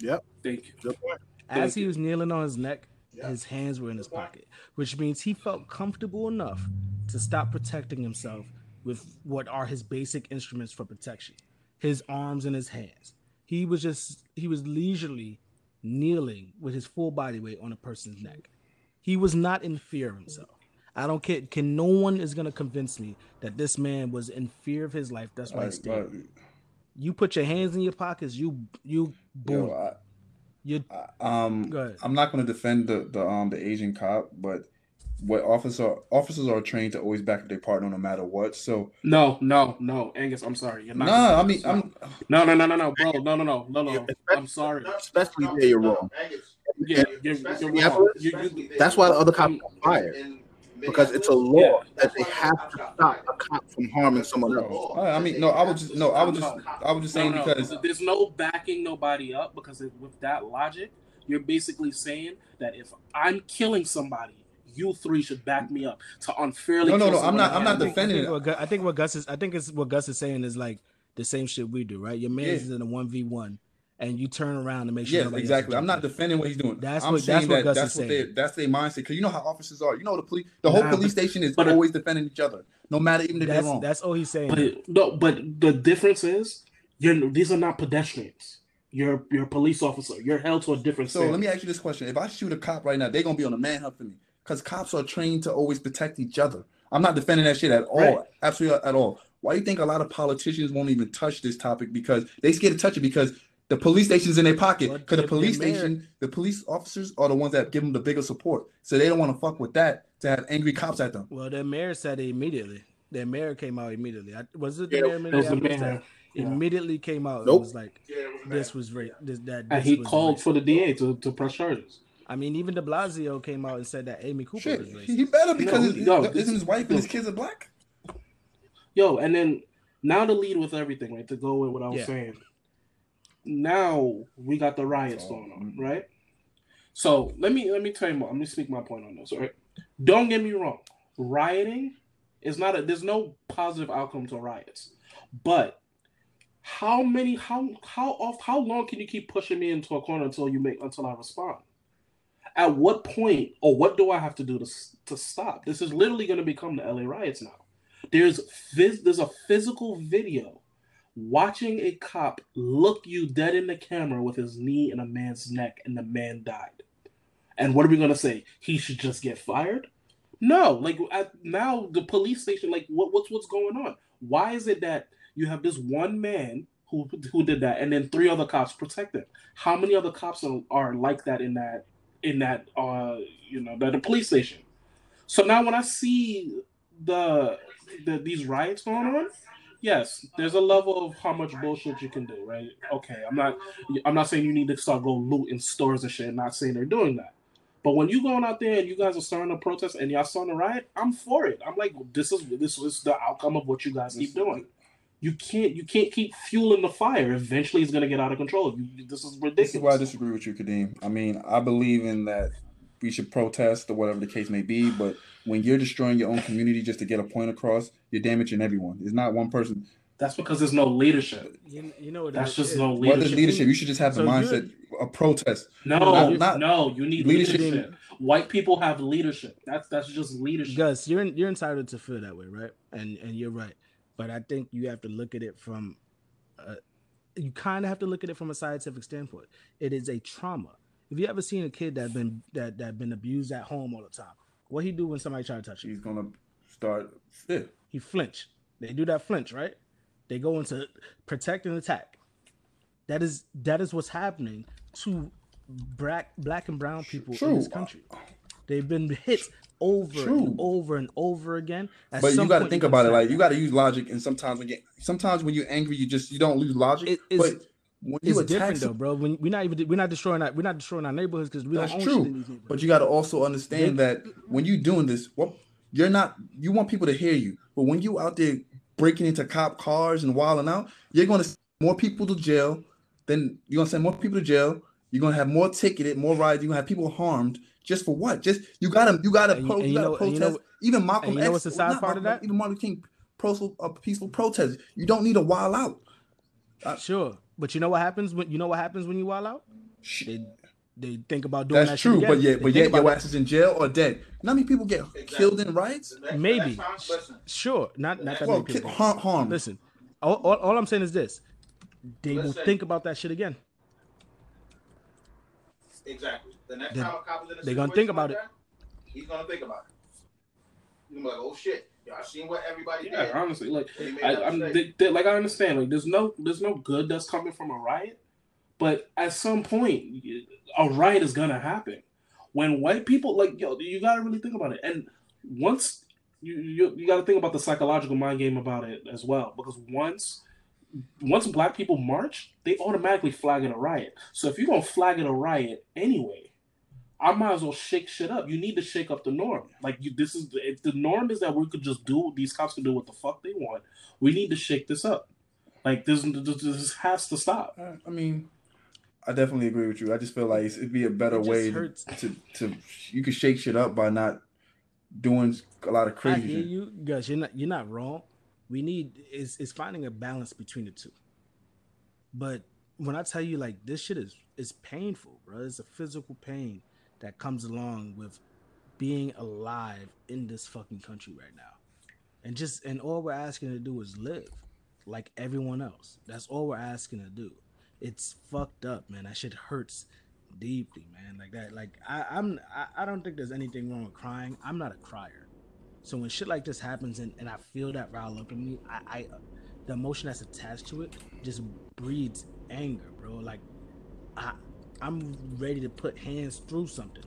Yep. Thank you Good point. As Thank he was kneeling on his neck, Yeah. his hands were in his pocket, which means he felt comfortable enough to stop protecting himself with what are his basic instruments for protection his arms and his hands. He was just, he was leisurely kneeling with his full body weight on a person's neck. He was not in fear of himself. I don't care. Can no one is gonna convince me that this man was in fear of his life. That's All why he stayed. but, You put your hands in your pockets. You you boom. yo, you I, I, um, Go ahead. I'm not going to defend the the um the Asian cop, but what officer officers are trained to always back up their partner no matter what. So no no no Angus I'm sorry you're not nah, I mean I'm no no no no no bro no no no no no I'm sorry Especially there, you're wrong. yeah you're, you're wrong. You, you, That's why the other cop got fired because it's a law Yeah. that they have to stop a cop from harming someone else. I mean, no, I was just no, I was just I was just saying no, no, because there's no backing nobody up because it, with that logic, you're basically saying that if I'm killing somebody, you three should back me up to unfairly. No, no, no, I'm not- I'm not defending I think, it. what, Gu- I think what Gus is I think it's what Gus is saying is like the same shit we do, right? Your man Yeah. is in a one v one, and you turn around to make sure. yes, exactly. I'm not defending what he's doing. That's I'm what- saying that's what that Gus that's is what they saying. that's their mindset because you know how officers are. You know the police, the whole Nah, police but- station is but- always defending each other, no matter even if they're That's wrong. that's all he's saying. But it, no, but the difference is, you're these are not pedestrians. You're you're a police officer. You're held to a different. So let me ask you this question: If I shoot a cop right now, they're gonna be on a manhunt for me because cops are trained to always protect each other. I'm not defending that shit at all, Right. absolutely at all. Why do you think a lot of politicians won't even touch this topic because they scared to touch it because the police station's in their pocket because the police the mayor- station, the police officers are the ones that give them the biggest support, so they don't want to fuck with that to have angry cops at them. well, the mayor said it immediately. The mayor came out immediately. I, was it the Yeah, mayor? it was the mayor. Yeah. Immediately came out. and Nope. was like, this was right. This, that And he was called racist. for the DA to, to press charges. I mean, even De Blasio came out and said that Amy Cooper Shit, was racist. he he better because No, his, no, isn't his wife and his kids are black. Yo, and then now to lead with everything, right? To go with what I was Yeah. saying. Now we got the riots going on, mm. right? So let me let me tell you more. Let me speak my point on this. All right. Don't get me wrong. Rioting is not a there's no positive outcome to riots. But how many how how off how long can you keep pushing me into a corner until you make until I respond? At what point or what do I have to do to to stop? This is literally going to become the LA riots now. There's phys- there's a physical video watching a cop look you dead in the camera with his knee in a man's neck and the man died. And what are we going to say? He should just get fired? No, like at, now the police station like what what's what's going on? Why is it that you have this one man who who did that and then three other cops protect him? How many other cops are, are like that in that in that uh you know that the police station? So now when I see the the these riots going on, yes, there's a level of how much bullshit you can do, right? Okay, I'm not I'm not saying you need to start go looting stores and shit. not saying they're doing that. But when you going out there and you guys are starting a protest and y'all starting a riot, I'm for it. I'm like, this is this is the outcome of what you guys keep doing. You can't you can't keep fueling the fire. Eventually, it's gonna get out of control. You, this is ridiculous. This is why I disagree with you, Kadeem. I mean, I believe in that we should protest or whatever the case may be, but when you're destroying your own community just to get a point across, you're damaging everyone. It's not one person. That's because there's no leadership. You, you know what? That's just is? no What leadership. is leadership? You should just have the So mindset of protest. No, Not- not- no, you need leadership- leadership. White people have leadership. That's that's just leadership. Gus, you're you're entitled to feel that way, right? And and you're right, but I think you have to look at it from, uh, you kind of have to look at it from a scientific standpoint. It is a trauma. Have you ever seen a kid that been that that been abused at home all the time? What he do when somebody try to touch him? He's gonna start. Yeah. He flinch. They do that flinch, right? They go into protect and attack. That is that is what's happening to black black and brown people in this country. They've been hit over True. and over and over again. At But you got to think about it. Like you got to use logic, and sometimes when you sometimes when you're angry, you just you don't lose logic. It- but when you it's attack different though, bro. When we're not even we're not destroying our, we're not destroying our neighborhoods because we That's don't own true. But you got to also understand that when you're doing this, what you're not, you want people to hear you. But when you out there breaking into cop cars and wilding out, you're going to send more people to jail. Then you're going to send more people to jail. You're going to have more ticketed, more rides. You're going to have people harmed. Just for what? Just you got to you got to pro, you you got to know- and you know- even Malcolm you know X, what's the sad not part of that? Even Martin King peaceful, uh, peaceful protest. You don't need a wild out. sure, but you know what happens when you know what happens when you wild out? They they think about doing that That's shit true, again. but yeah, They but think yet about your it. ass is in jail or dead. You know how many people get killed in riots? maybe sure, not not that Well, many people. harm, harm. Listen, all, all, all I'm saying is this: they will Listen. think about that shit again. Exactly. The next They- time a cop is in a they're gonna situation think about like it. that, he's gonna think about it. He's gonna be like, "Oh shit, y'all seen what everybody Yeah, did?" honestly, like When he made I, I'm they, they- like I understand, like there's no there's no good that's coming from a riot, but at some point, a riot is gonna happen. When white people like yo, you gotta really think about it, and once you you, you gotta think about the psychological mind game about it as well, because once once black people march, they automatically flag it a riot. So if you're gonna flag it a riot anyway, I might as well shake shit up. You need to shake up the norm. Like you, this is if the norm is that we could just do these cops can do what the fuck they want. We need to shake this up. Like this, this, this has to stop. Uh, I mean, I definitely agree with you. I just feel like it'd be a better way to, hurts. to to you could shake shit up by not doing a lot of I crazy hear shit. you, guys. You're not you're not wrong. We need is is finding a balance between the two. But when I tell you like this shit is is painful, bro. It's a physical pain that comes along with being alive in this fucking country right now. And just and all we're asking to do is live like everyone else. That's all we're asking to do. It's fucked up, man. That shit hurts deeply, man. Like that. Like I, I'm I, I don't think there's anything wrong with crying. I'm not a crier. So when shit like this happens and, and I feel that rile up in me, I, I the emotion that's attached to it just breeds anger, bro. Like I I'm ready to put hands through something.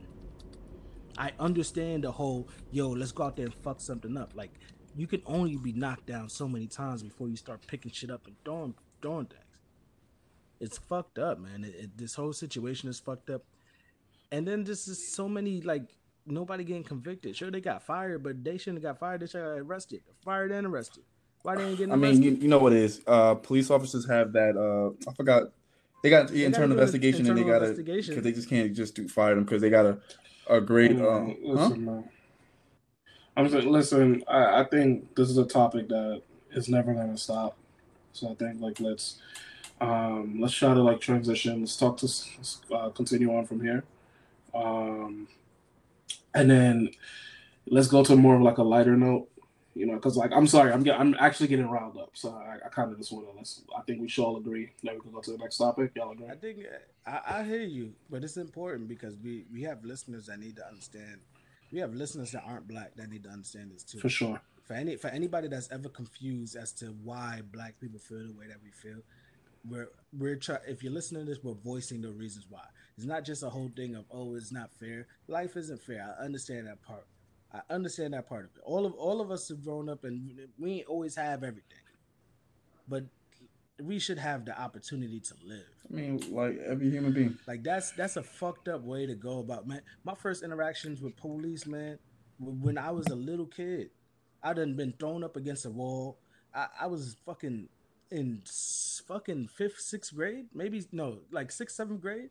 I understand the whole yo, let's go out there and fuck something up. Like you can only be knocked down so many times before you start picking shit up and throwing throwing things. It's fucked up, man. It, it- this whole situation is fucked up. And then just is so many like nobody getting convicted. Sure, they got fired, but they shouldn't have got fired. They should have arrested, fired and arrested. Why they ain't getting I mean, you, you know what it is. Uh, police officers have that. Uh, I forgot. They got They gotta internal investigation, and they gotta because they just can't just do fire them because they got a a great. Anyway, Um, huh? listen, man. I'm saying, listen. I, I think this is a topic that is never gonna stop. So I think like let's um let's try to like transition. Let's talk to s- uh, continue on from here, um, and then let's go to more of like a lighter note. You know, because like I'm sorry, I'm I'm actually getting riled up. So I, I kind of just want to. Let's. I think we should all agree that we can go to the next topic. Y'all agree? I think I, I hear you, but it's important because we we have listeners that need to understand. We have listeners that aren't black that need to understand this too. For sure. For any for anybody that's ever confused as to why black people feel the way that we feel, we're we're try, if you're listening to this, we're voicing the reasons why. It's not just a whole thing of oh, it's not fair. Life isn't fair. I understand that part. I understand that part of it. All of all of us have grown up and we ain't always have everything, but we should have the opportunity to live. I mean, like every human being. Like that's that's a fucked up way to go about man. My first interactions with police, man, when I was a little kid, I done been thrown up against a wall. I, I was fucking in fucking fifth, sixth grade, maybe no, like sixth, seventh grade.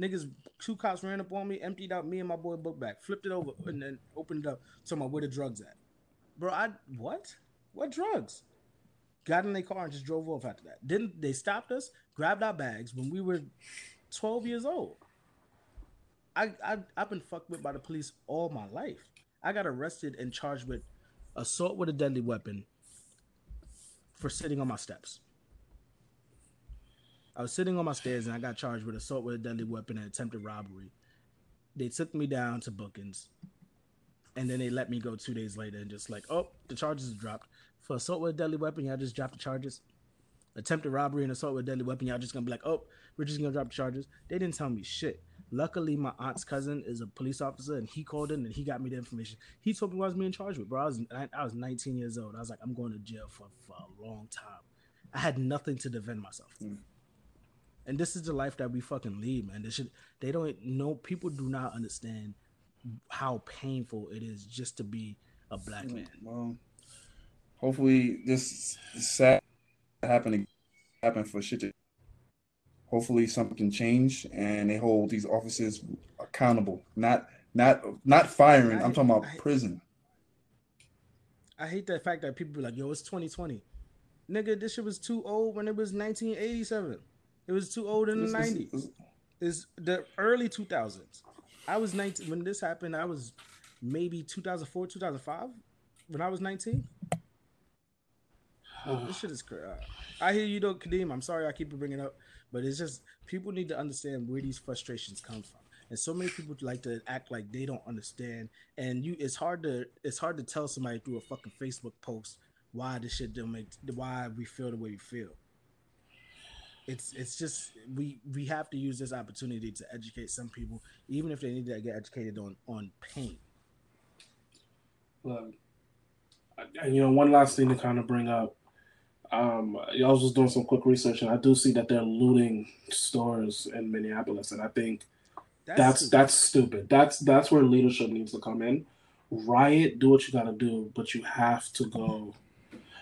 Niggas, two cops ran up on me, emptied out me and my boy book bag, flipped it over, and then opened it up. So my where the drugs at, bro. I what? What drugs? got in their car and just drove off after that. Then they stopped us, grabbed our bags when we were 12 years old. I, I I've been fucked with by the police all my life. I got arrested and charged with assault with a deadly weapon for sitting on my steps. I was sitting on my stairs and I got charged with assault with a deadly weapon and attempted robbery. They took me down to bookings, and then they let me go two days later and just like, oh, the charges are dropped for assault with a deadly weapon. Y'all just dropped the charges. Attempted robbery and assault with a deadly weapon. Y'all just gonna be like, oh, we're just gonna drop the charges. They didn't tell me shit. Luckily, my aunt's cousin is a police officer, and he called in and he got me the information. He told me what I was being charged with, bro. I was I, was 19 years old. I was like, I'm going to jail for, for a long time. I had nothing to defend myself. Mm. And this is the life that we fucking lead, man. They should they don't know people do not understand how painful it is just to be a black man. Well, hopefully this sad happen happen for shit. To, hopefully something can change and they hold these officers accountable. Not not not firing. I'm talking about I- prison. I hate the fact that people be like, yo, it's 2020. Nigga, this shit was too old oh when it was 1987. It was too old in the 90s. it's- the early 2000s. I was 19 when this happened. I was maybe 2004, 2005 when I was 19. This shit is crazy. Uh, I hear you though, Kadeem. I'm sorry I keep bringing it up, but it's just people need to understand where these frustrations come from. And so many people like to act like they don't understand. And you, it's hard to it's hard to tell somebody through a fucking Facebook post why this shit don't make why we feel the way we feel. It's it's just we we have to use this opportunity to educate some people, even if they need to get educated on on pain. Look, and you know, one last thing to kind of bring up. Um, I was just doing some quick research, and I do see that they're looting stores in Minneapolis, and I think that's stupid. that's stupid. That's that's where leadership needs to come in. Riot, do what you gotta do, but you have to go.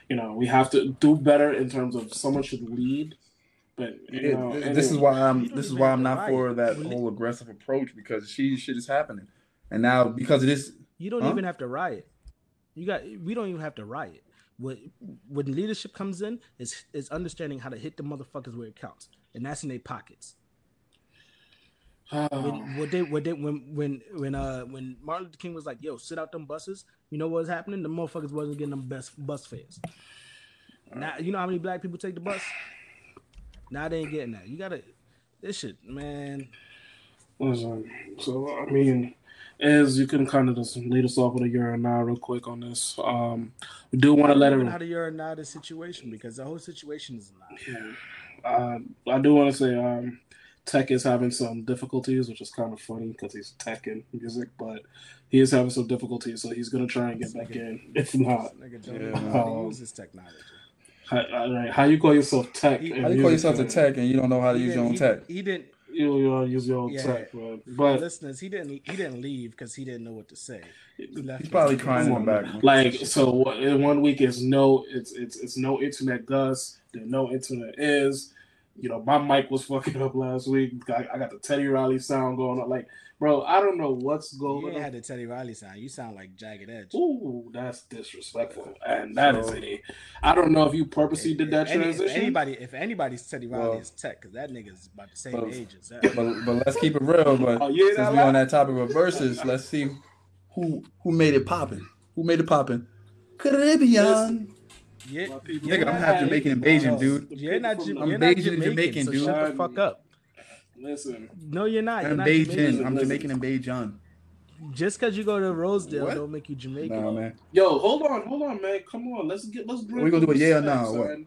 You know, we have to do better in terms of someone should lead. But you Yeah, know, th- and this it- is why I'm this is why I'm not riot. for that When it- whole aggressive approach because she shit is happening. And now because of this You don't Huh? even have to riot. You got we don't even have to riot. What when leadership comes in is is understanding how to hit the motherfuckers where it counts, and that's in their pockets. When, (sighs) what they what they when when when uh when Martin Luther King was like, "Yo, sit out them buses," you know what was happening? The motherfuckers wasn't getting them best bus fares. Now you know how many black people take the bus. Now they ain't getting that. You gotta this shit, man. Listen, so I mean, as you can kind of just lead us off with a year and now real quick on this. Um, we do want to let Even her. how to you're the situation because the whole situation is not. Yeah. Uh, I do want to say um, Tech is having some difficulties, which is kind of funny because he's tech and music, but he is having some difficulties, so he's gonna try and get back in. If not, Nigga don't Yeah, know how to use this technology. How, all right, how you call yourself tech? He- how you call yourself a tech and you don't know how to use your own didn't- tech? He, he didn't. you you use your own Yeah. tech, man. For But listeners, he didn't he didn't leave because he didn't know what to say. He left He's probably crying in the back. (laughs) Like so, in one week is no, it's it's it's no internet Gus. Then no internet is. You know, my mic was fucking up last week. I, I got the Teddy Riley sound going on. Like, bro, I don't know what's going ain't on. had the Teddy Riley sound. You sound like Jagged Edge. Ooh, that's disrespectful, uh, and that is So- a. I don't know if you purposely did that If any- transition. If anybody, if anybody's Teddy Riley Well- is tech, because that nigga's about the same Well, age as that. But but let's keep it real. But Oh, you hear since that we on that topic of verses, let's see who who made it popping. Who made it popping? Caribbean. Yeah, My Nigga, I'm half Jamaican and Bajan, dude. You're not. I'm You're not Bajan and Jamaican, Jamaican, so dude. shut the fuck up. Listen, No, you're not. You're I'm not Bajan. Jamaican. I'm Jamaican and Bajan. Just because you go to Rosedale, What? don't make you Jamaican. Nah, man. yo, hold on, hold on, man. Come on, let's get let's. Bring. We're gonna do a yeah or nah? nah, or what?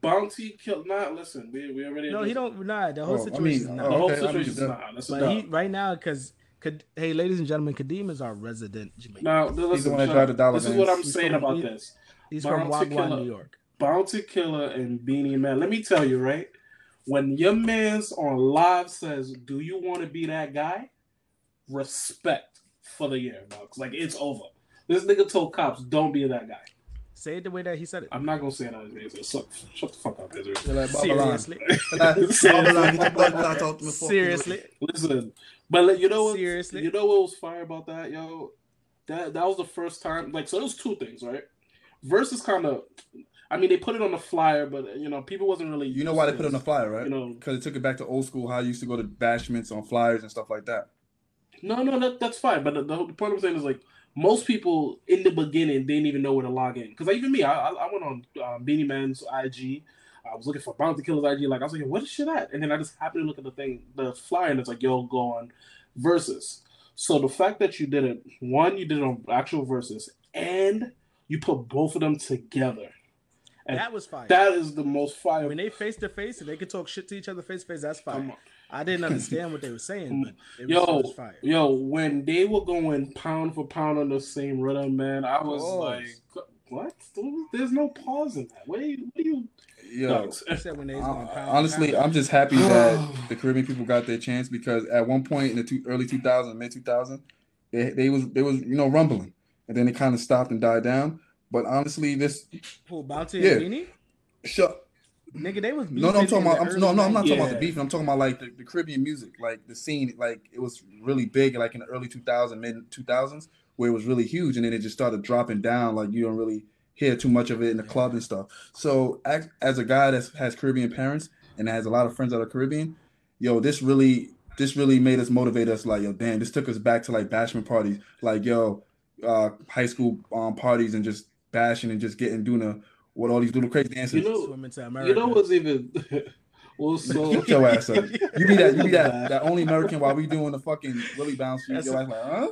Bounty kill. Nah, listen, we we already. No, he don't. Nah, the whole Oh, I situation mean, is The not. oh, whole okay, I'm situation is just- nah. That's But he right now, because hey, ladies and gentlemen, Kadeem is our resident Jamaican. Now, listen, He's the one that Chuck, drive the dollar This is what. I'm He's saying from- about he- this. He's from Bounty Wagwan, Killer. New York. Bounty Killer and Beenie Man. Let me tell you, right? When your man's on live says, "Do you want to be that guy?" Respect for the year, dog. 'Cause, Like it's over. This nigga told cops, "Don't be that guy." Say it the way that he said it. I'm not gonna say that. Israel. Shut, shut the fuck up, Israel. Like Babylon. Seriously, (laughs) Babylon, get your blood clot out my fucking- seriously. Listen, but like, you know what? Seriously? you know what was fire about that, yo? That that was the first time. Like, so there was two things, right? Versus kind of, I mean, they put it on the flyer, but you know, people wasn't really. You know why they put it on the flyer, right? You know, Because it took it back to old school, how I used to go to bashments on flyers and stuff like that. no, no, that, that's fine. But the, the, the point I'm saying is like most people in the beginning didn't even know where to log in. Because even me, I, I, I went on um, Beenie Man's IG. I was looking for Bounty Killer's IG. Like I was like, what is shit at? And then I just happened to look at the thing, the flyer, and it's like, yo, go on Verzuz. So the fact that you did it, one, you did it on actual Verzuz, and you put both of them together. And That was fire. that is the most fire. when they face to face and they could talk shit to each other face to face, that's Come fine. I didn't understand what they were saying, but it Yo, was fire. Yo, when they were going pound for pound on the same rhythm, man, I was like, "What? There's no pause in that. What are you? What are you?" Yo, Dogs? When they Uh, going pound honestly, pound. I'm just happy (sighs) that the Caribbean people got their chance because at one point in the two, early 2000s, mid 2000s, they, they was they was you know rumbling, and then it kind of stopped and died down. But honestly, this who Bounty Yeah. and Beenie, shut. nigga, they was No, no, I'm talking about. I'm, no, no, I'm not early talking about the Yeah. beef. I'm talking about like the, the Caribbean music, like the scene. Like it was really big, like in the early 2000s, mid 2000s, where it was really huge, and then it just started dropping down. Like you don't really hear too much of it in the club and stuff. So as, as a guy that has Caribbean parents and has a lot of friends that are Caribbean, yo, this really, this really made us motivate us. Like yo, damn, this took us back to like bashment parties, like yo, uh, high school um parties and just bashing and just getting doing a what all these little crazy dances. You know, Swimming to America. you know what's even (laughs) was so. Get your ass up. You be that you be that (laughs) that only American while we doing the fucking Willie bounce. You That's like, huh?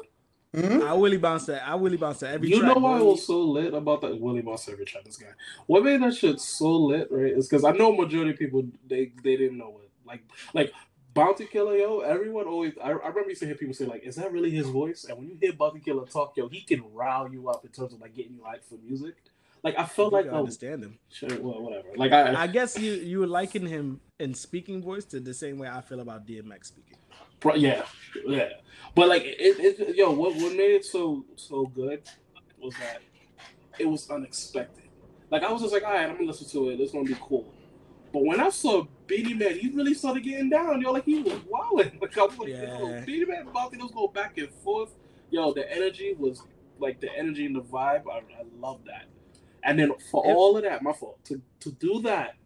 Huh? I Willie bounce that. I Willie bounce that every. You know why I was so lit about that Willie bounce every try this guy. What made that shit so lit, right? Is because I know majority of people they they didn't know it. Like like Bounty Killer, yo, everyone always I, I remember used to hear people say, like, is that really his voice? And when you hear Bounty Killer talk, yo, he can rile you up in terms of like getting you hyped for music. Like I felt You like can oh, um, understand him. sure, well, whatever. Like I, I guess you you were liking him in speaking voice to the same way I feel about DMX speaking. Bro, yeah, yeah. But like it, it, yo, what what made it so so good was that it was unexpected. Like I was just like, all right, I'm gonna listen to it. It's gonna be cool. But when I saw Beenie Man, he really started getting down. Yo, like he was wilding. (laughs) Like I was like, yo, Yeah. Beanie Man, Bounty, those go back and forth. Yo, the energy was like the energy and the vibe. I, I love that. And then for Yep. all of that, my fault to to do that,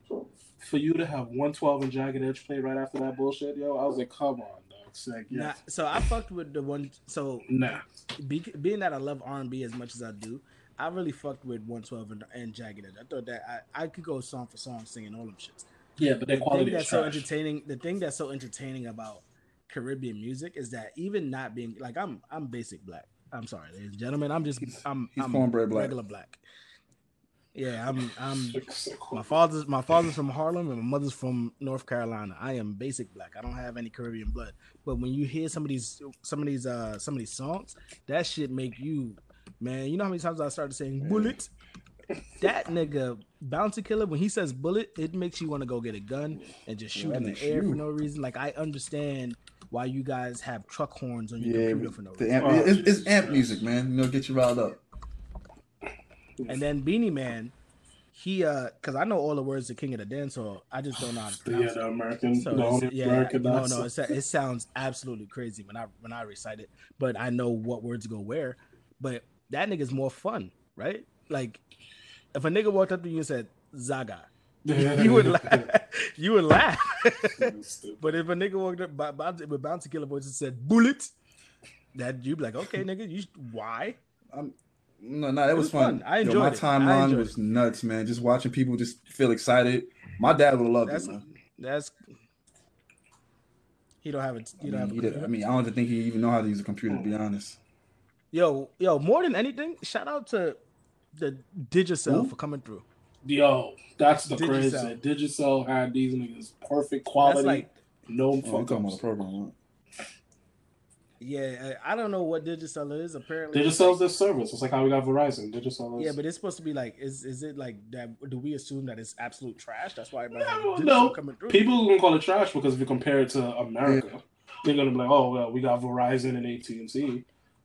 for you to have 112 and Jagged Edge play right after that bullshit, yo, I was like, come on, dog. It's Nah, so I fucked with the one. So Nah. be, being that I love R and B as much as I do, I really fucked with 112 and, and Jagged Edge. I thought that I, I could go song for song singing all them shits. Yeah, but their the quality thing is that's so entertaining the thing that's so entertaining about caribbean music is that even not being like i'm i'm basic black. I'm sorry ladies and gentlemen. I'm just He's- i'm he's I'm cornbread black. regular black. Yeah i'm i'm (laughs) my father's my father's from harlem and my mother's from north carolina. I am basic black. I don't have any caribbean blood. But when you hear some of these some of these uh some of these songs that shit make you man you know how many times i started saying bullet that nigga Bounty Killer when he says bullet, it makes you want to go get a gun and just shoot Yeah, in that the air for no reason. Like I understand why you guys have truck horns on your Yeah, computer for no the reason. amp, Oh, it's, it's amp music, man. You know, get you riled up. And then Beenie Man, he uh, because I know all the words to King of the Dance Hall, I just don't know how to Yeah, pronounce the it. American, So the yeah, American no, no, it's, it sounds absolutely crazy when I when I recite it, but I know what words go where. But that nigga's more fun, right? Like if a nigga walked up to you and said Zaga, (laughs) you would laugh. (laughs) You would laugh. But if a nigga walked up by, by, with bounty killer voice and said bullet, that you'd be like, okay, nigga, you why? No, no, it was, was fun. fun. I Yo, enjoyed my it. Timeline was nuts, man. Just watching people just feel excited. My dad would love That's it, man. that's he don't have it. I You don't mean, have. A did- I mean, I don't think he even know how to use a computer. To be honest, Yo, yo, more than anything, shout out to the Digicel Who? for coming through. Yo, that's the Digicel. crazy. Digicel had these niggas perfect quality, like, no oh, I'm fuck talking the program. Right? yeah, I I don't know what Digicel is. Apparently, Digicel's their service. It's like how we got Verizon. Digicel is. Yeah, but it's supposed to be like, is is it like that? Do we assume that it's absolute trash? That's why everybody Yeah, has well, Digicel no. coming through. people are gonna call it trash because if you compare it to America, they're gonna be like, oh well, we got Verizon and AT and T.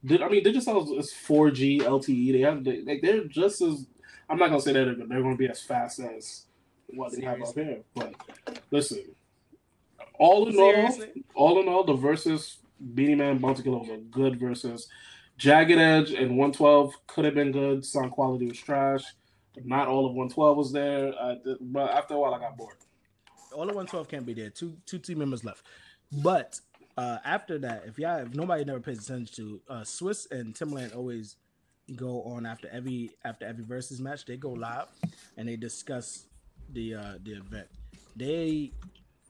I mean, Digicel is 4G LTE. They have they, like they're just as. I'm not gonna say that they're, they're gonna be as fast as what they have up here, but listen, all in Seriously? all, all in all, the versus Beenie Man Bounty Killer was a good versus. Jagged Edge and 112 could have been good. Sound quality was trash. Not all of 112 was there. Uh, th- but after a while, I got bored. all of 112 can't be there. Two two team members left. But uh after that, if y'all if nobody never pays attention to uh Swizz and Timbaland always go on after every after every versus match, they go live and they discuss the uh the event. They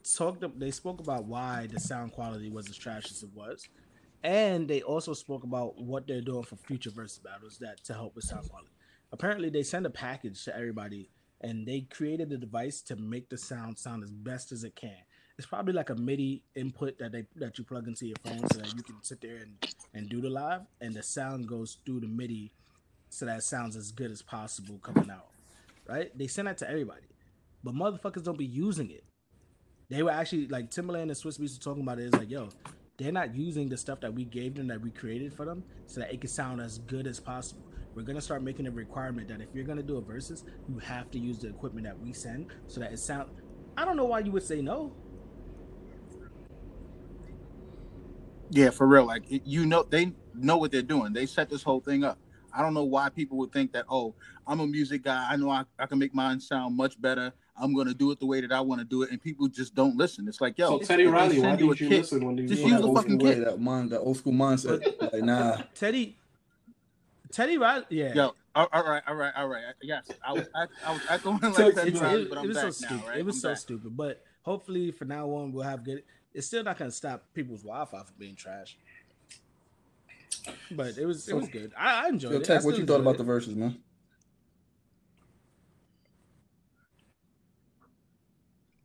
talked they spoke about why the sound quality was as trash as it was. And they also spoke about what they're doing for future versus battles that to help with sound quality. Apparently they send a package to everybody and they created a device to make the sound sound as best as it can. It's probably like a MIDI input that they that you plug into your phone so that you can sit there and, and do the live, and the sound goes through the MIDI so that it sounds as good as possible coming out. Right? They send that to everybody, but motherfuckers don't be using it. They were actually like Timbaland and Swizz Beatz were talking about it. It's like, yo, they're not using the stuff that we gave them that we created for them so that it can sound as good as possible. We're gonna start making a requirement that if you're gonna do a versus, you have to use the equipment that we send so that it sound. I don't know why you would say no. Yeah, for real. Like you know, they know what they're doing. They set this whole thing up. I don't know why people would think that. Oh, I'm a music guy. I know I, I can make mine sound much better. I'm gonna do it the way that I want to do it, and people just don't listen. It's like, yo, so Teddy Riley, why didn't you kit- listen when you just use the fucking way, kit. that mind, that old school mindset. like, nah, Teddy, Teddy Riley, yeah. Yo, all all right, all right, all right. Yes, I was, I, I was echoing (laughs) like It's- Teddy Riley, but I'm was so back stupid. now, right? It was I'm so back. stupid. But hopefully, for now on, we'll have good. It's still not gonna stop people's Wi-Fi from being trash. But it was it was good. I, I enjoyed Yo, it. I Tech, what you thought about it. the verses, man?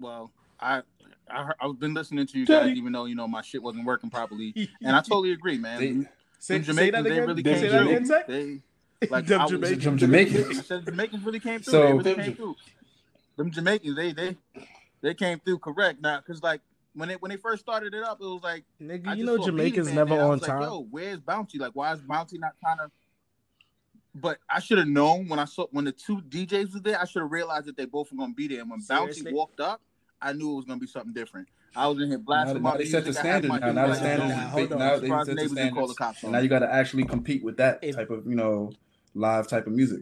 Well, I, I I've been listening to you guys, even though you know my shit wasn't working properly, (laughs) and I totally agree, man. They- Them Say, Jamaicans, say that they really came say that through. again, Tech. They (laughs) like Them I was- Jamaicans. Them Jamaicans. I said Jamaicans really came through. So- they really Them came through. Them Jamaicans, they they they came through correct now, because like when they when they first started it up, it was like Nigga, I you know Jamaica's never there, I on was like, time. Yo, where's Bounty? Like, why is Bounty not trying to? But I should have known when I saw when the two DJs were there. I should have realized that they both were gonna be there. And when Seriously? Bounty walked up, I knew it was gonna be something different. I was in here Now, blasting now my they set the music. I had standard now. Now the music standards on. Nah, is hold on. Now they set the standard. call the cops And now you got to actually compete with that If- type of, you know, live type of music.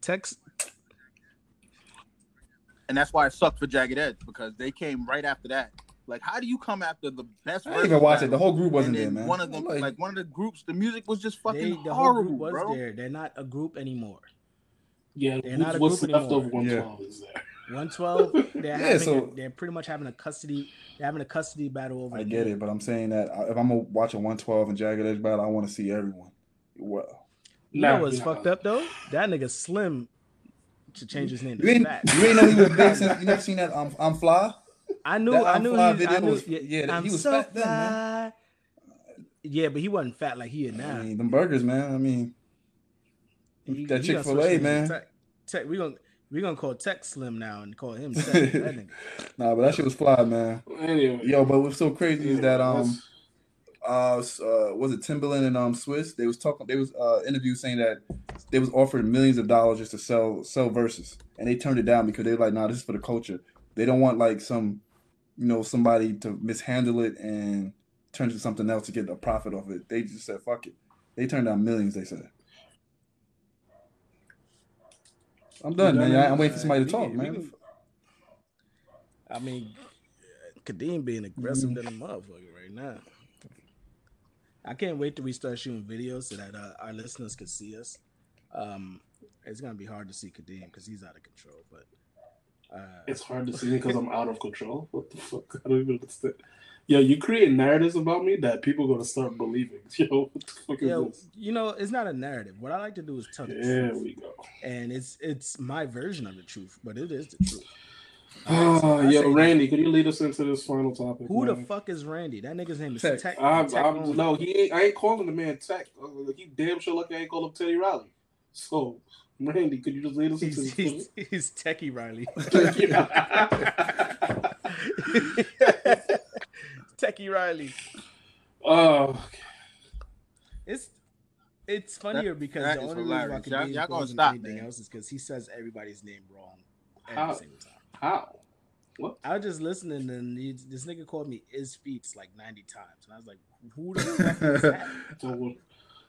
Text. And that's why it sucked for Jagged Edge because they came right after that. Like, how do you come after the best? I didn't even watch it. The whole group wasn't then there, man. one of them, I'm like, one of the groups, the music was just fucking They, the whole horrible, group was bro. there. They're not a group anymore. Yeah, They're not a what's group left of anymore. 112 is there. (laughs) 112. They're (laughs) Yeah, having. so- a, they're pretty much having a custody. They're having a custody battle over. I the get game. it, but I'm saying that uh, if I'm gonna watch a 112 and Jagged Edge battle, I want to see everyone. Well, You Nah, know what's you're fucked up though? That nigga Slim to change his name you ain't you ain't know he was big since you never seen that. I'm I'm fly. I knew, that I um, knew, Fly he, I knew, was- yeah, yeah, I'm he was so fat then, man. Yeah, but he wasn't fat like he is now. I mean, them burgers, man. I mean, He- That Chick-fil-A, switch names to man. Tech, Tech, we gonna we gonna call Tech Slim now and call him (laughs) Tech. Nah, but that shit was fly, man. Anyway, Yo, but what's so crazy is that um that's- uh, uh was it Timbaland and um Swizz? They was talking. They was uh interview saying that they was offered millions of dollars just to sell sell Verzuz, and they turned it down because they were like, nah, this is for the culture. They don't want like some, you know, somebody to mishandle it and turn it to something else to get a profit off it. They just said, fuck it. They turned down millions. They said. I'm done, man. I'm waiting for somebody to talk, man. I mean, Kadeem being aggressive than a motherfucker right now. I can't wait till we start shooting videos so that uh, our listeners can see us. Um, it's gonna be hard to see Kadeem because he's out of control, but uh, it's hard to see me because I'm out of control. (laughs) What the fuck? I don't even understand. Yo, you create narratives about me that people are gonna start believing. (laughs) Yo, what the fuck is this? you know, it's not a narrative. What I like to do is tell the There truth, we go. and it's it's my version of the truth, but it is the truth. Oh, I say yo, Randy, could you lead us into this final topic? Who the fuck is Randy? That nigga's name is Tech. Tech. I'm, Tech I'm, no, he ain't. I ain't calling the man Tech. Uh, He damn sure lucky I ain't call him Teddy Riley. So, Randy, could you just lead us into He's, this? he's, (laughs) he's Techie Riley. (laughs) (laughs) Techie Riley. oh, It's it's funnier because that the only reason why can Y'all- Kadeem y'all gonna stop, anything man. else is because he says everybody's name wrong every How? single time. How? What? I was just listening and he, this nigga called me is feats like 90 times. And I was like, who the fuck is that? (laughs) So, what-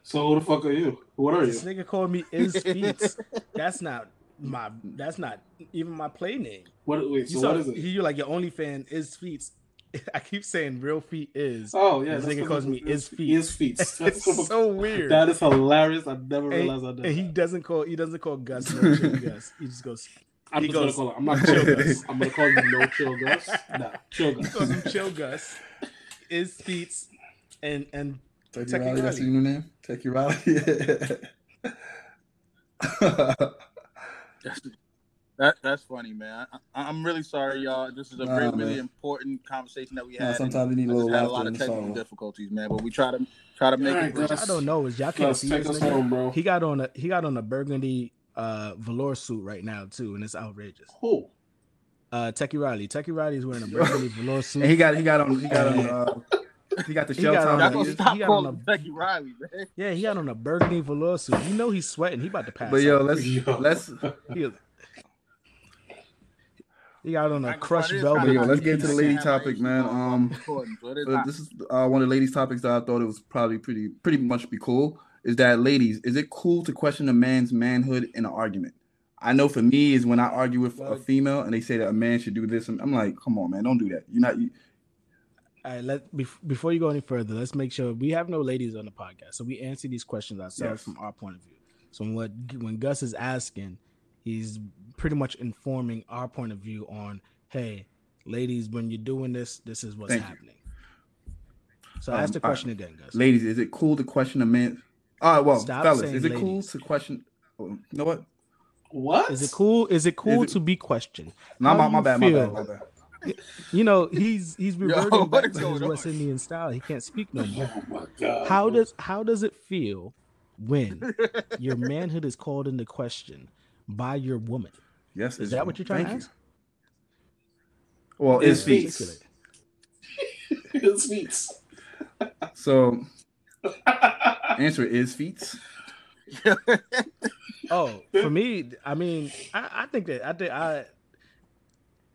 so who the fuck are you? What are This you? This nigga called me is feats. (laughs) That's not my that's not even my play name. What? Wait. You So saw what is it? he, you're like your only fan is feats. (laughs) I keep saying real feet is. Oh yeah, This nigga calls me is. feet. Is feet. That's it's so weird. that is hilarious. I never and, realized I did. and he doesn't call he doesn't call Gus Gus. He just goes I'm he just goes- gonna call it. I'm not chill (laughs) Gus. I'm gonna call you no chill Gus. Nah, chill he Gus. calls him chill Gus. Is feats and and Techie Techie Riley, that's your new name? Techie Riley. That that's funny, man. I, I'm really sorry, y'all. This is a Nah, really, really man. important conversation that we Nah, had. sometimes we need a little had a lot of technical sorrow. difficulties, man. But we try to try to make Alright, it. work. I don't know is y'all can't see this us home, bro. He got on a he got on a burgundy uh velour suit right now too, and it's outrageous. Who? Uh Techie Riley. Techie Riley is wearing a (laughs) burgundy velour suit. And he got he got on he got on uh, he got the He shell got on time. Y'all a- he stop got on calling a- Becky Riley, man. yeah, he got on a burgundy velour suit. You know he's sweating. He about to pass. But yo, out. let's Yo. let's he, he got on a crushed is velvet. Yo, let's get into the lady can't have my topic, man. Um, recording, so it is Uh, hot. this is uh, one of the ladies' topics that I thought it was probably pretty pretty much be cool. Is that ladies, is it cool to question a man's manhood in an argument? I know for me is when I argue with a female and they say that a man should do this, and I'm like, come on, man, don't do that. You're not. You, All right, let before you go any further, let's make sure we have no ladies on the podcast, so we answer these questions ourselves Yes. from our point of view. So when what when Gus is asking, he's pretty much informing our point of view on, hey, ladies, when you're doing this, this is what's Thank you. happening. So Um, ask the all right. question again, Gus. ladies, is it cool to question a man? All right, well, Stop fellas, is it cool ladies. to question? oh, You know what? What? Is it cool? Is it cool it- to be questioned? No, How my, do my bad, my bad, my bad. You know, he's he's reverting what (laughs) back to his going on? West Indian style. He can't speak no more. Oh my god. How does how does it feel when your manhood is called into question by your woman? Yes, Is it's- that what you're trying thank to you. ask? Well, It's it's feet. feet. (laughs) It's feet. So, (laughs) answer is feats. (laughs) Oh, for me, I mean, I, I think that I think I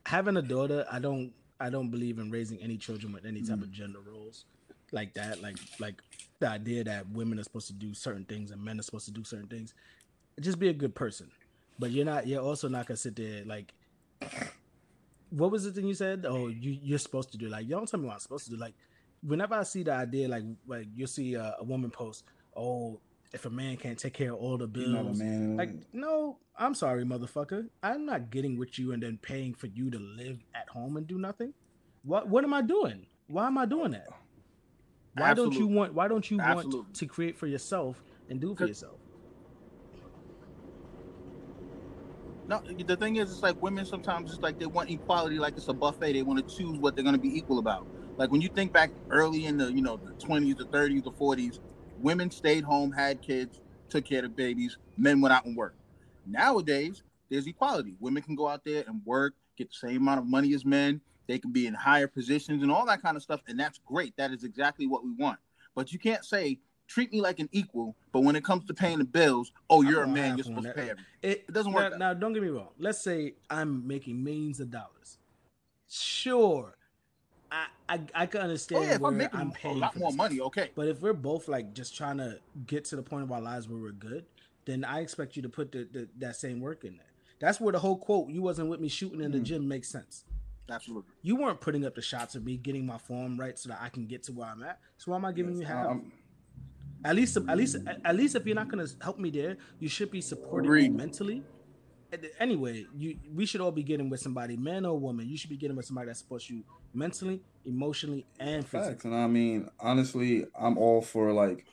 having a daughter, I don't I don't believe in raising any children with any type of mm. gender roles like that. Like like the idea that women are supposed to do certain things and men are supposed to do certain things. Just be a good person. But you're not you're also not gonna sit there like what was the thing you said? Oh, you you're supposed to do like you don't tell me what I'm supposed to do. Like whenever I see the idea, like like you'll see a, a woman post, oh, if a man can't take care of all the You're not a bills, man. like, no, I'm sorry, motherfucker. I'm not getting with you and then paying for you to live at home and do nothing. What what am I doing? Why am I doing that? Why don't you want why don't you want to create for yourself and do for yourself? No, the thing is, it's like women sometimes it's like they want equality, like it's a buffet. They want to choose what they're going to be equal about. Like when you think back early in the you know the twenties, the thirties, the forties, women stayed home, had kids, took care of babies, men went out and worked. Nowadays, there's equality. Women can go out there and work, get the same amount of money as men. They can be in higher positions and all that kind of stuff. And that's great. That is exactly what we want. But you can't say, treat me like an equal, but when it comes to paying the bills, oh, you're a man, you're supposed to pay everything. It, It doesn't now, work Now, don't get me wrong. Let's say I'm making millions of dollars. Sure, I I, can Oh, understand yeah, if where I'm making I'm a lot more money, okay. But if we're both like just trying to get to the point of our lives where we're good, then I expect you to put the, the that same work in there. That's where the whole quote "you wasn't with me shooting in the Mm. gym" makes sense. Absolutely. You weren't putting up the shots of me getting my form right so that I can get to where I'm at. So why am I giving you half? Um, At least, at least, at least, if you're not gonna help me there, you should be supporting me mentally. Anyway, you we should all be getting with somebody, man or woman. You should be getting with somebody that supports you mentally, emotionally, and physically. Facts, and I mean, honestly, I'm all for like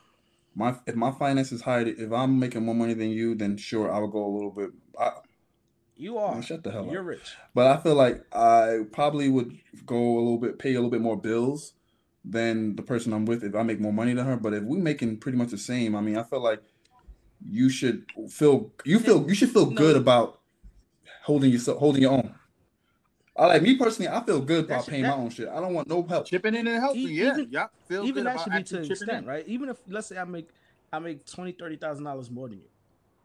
my if my finances high. If I'm making more money than you, then sure, I would go a little bit. I, You are. Man, shut the hell up. You're rich. but I feel like I probably would go a little bit, pay a little bit more bills than the person I'm with if I make more money than her. But if we're making pretty much the same, I mean, I feel like you should feel you feel you should feel No. good about holding yourself holding your own. I like me personally. I feel good about paying that- my own shit. I don't want no help. Chipping in and helping, yeah. even- yeah. Feel Even good that should be to actually an extent, in. right? Even if let's say I make I make twenty, thirty thousand dollars more than you,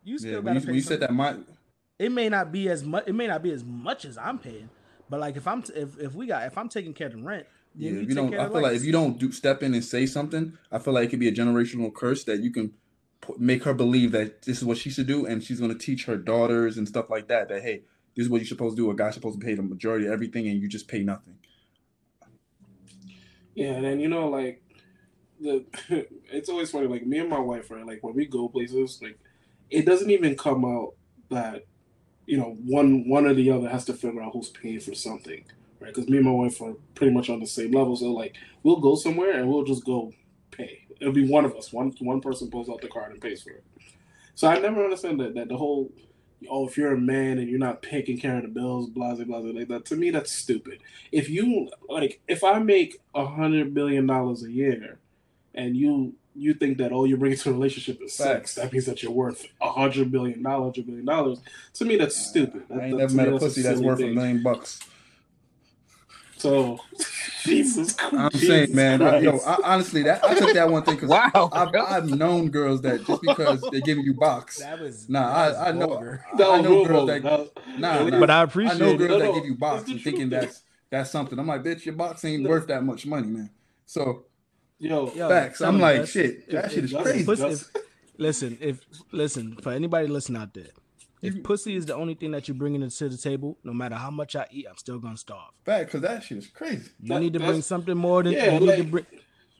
you still Yeah, gotta you, pay. when you said that, my it may not be as much. It may not be as much as I'm paying, but like if I'm t- if if we got if I'm taking care of the rent, Yeah, then if you, you don't, I feel like lights. if you don't do step in and say something, I feel like it could be a generational curse that you can pu- make her believe that this is what she should do, and she's going to teach her daughters and stuff like that. That hey, this is what you're supposed to do. A guy's supposed to pay the majority of everything, and you just pay nothing. Yeah, and then you know, like the (laughs) it's always funny. Like me and my wife, right? Like when we go places, like it doesn't even come out that you know one one or the other has to figure out who's paying for something, right? Because me and my wife are pretty much on the same level. So like we'll go somewhere and we'll just go pay. It'll be one of us. One one person pulls out the card and pays for it. So I never understand that that the whole oh if you're a man and you're not taking care of the bills, blah blah blah like that. To me, that's stupid if you like if i make a hundred billion dollars a year and you you think that all you bring bringing to a relationship is sex Facts. that means that you're worth a hundred billion dollars a billion dollars to me that's stupid That- I ain't that- never to met me, a pussy that's silly worth a thing. million bucks. So (laughs) jesus Christ. I'm Jesus saying, man, I, yo, I, honestly, that I took that one thing because (laughs) Wow. I've, I've known girls that just because they're giving you box. that was Nah, that was I, I know, vulgar. That I know girls that That Nah, nah. but I appreciate. I know girls No, that no, give you it's box and thinking that's that's something. I'm like, bitch, your box ain't No. worth that much money, man. So yo Yo, facts. tell I'm like, shit, if- that if- shit is if- crazy. pussy- if- listen, if listen for anybody listening out there, if pussy is the only thing that you're bringing to the table, no matter how much I eat, I'm still gonna starve. Fact, because that shit is crazy. You That- need to bring something more than Yeah, you need to bring.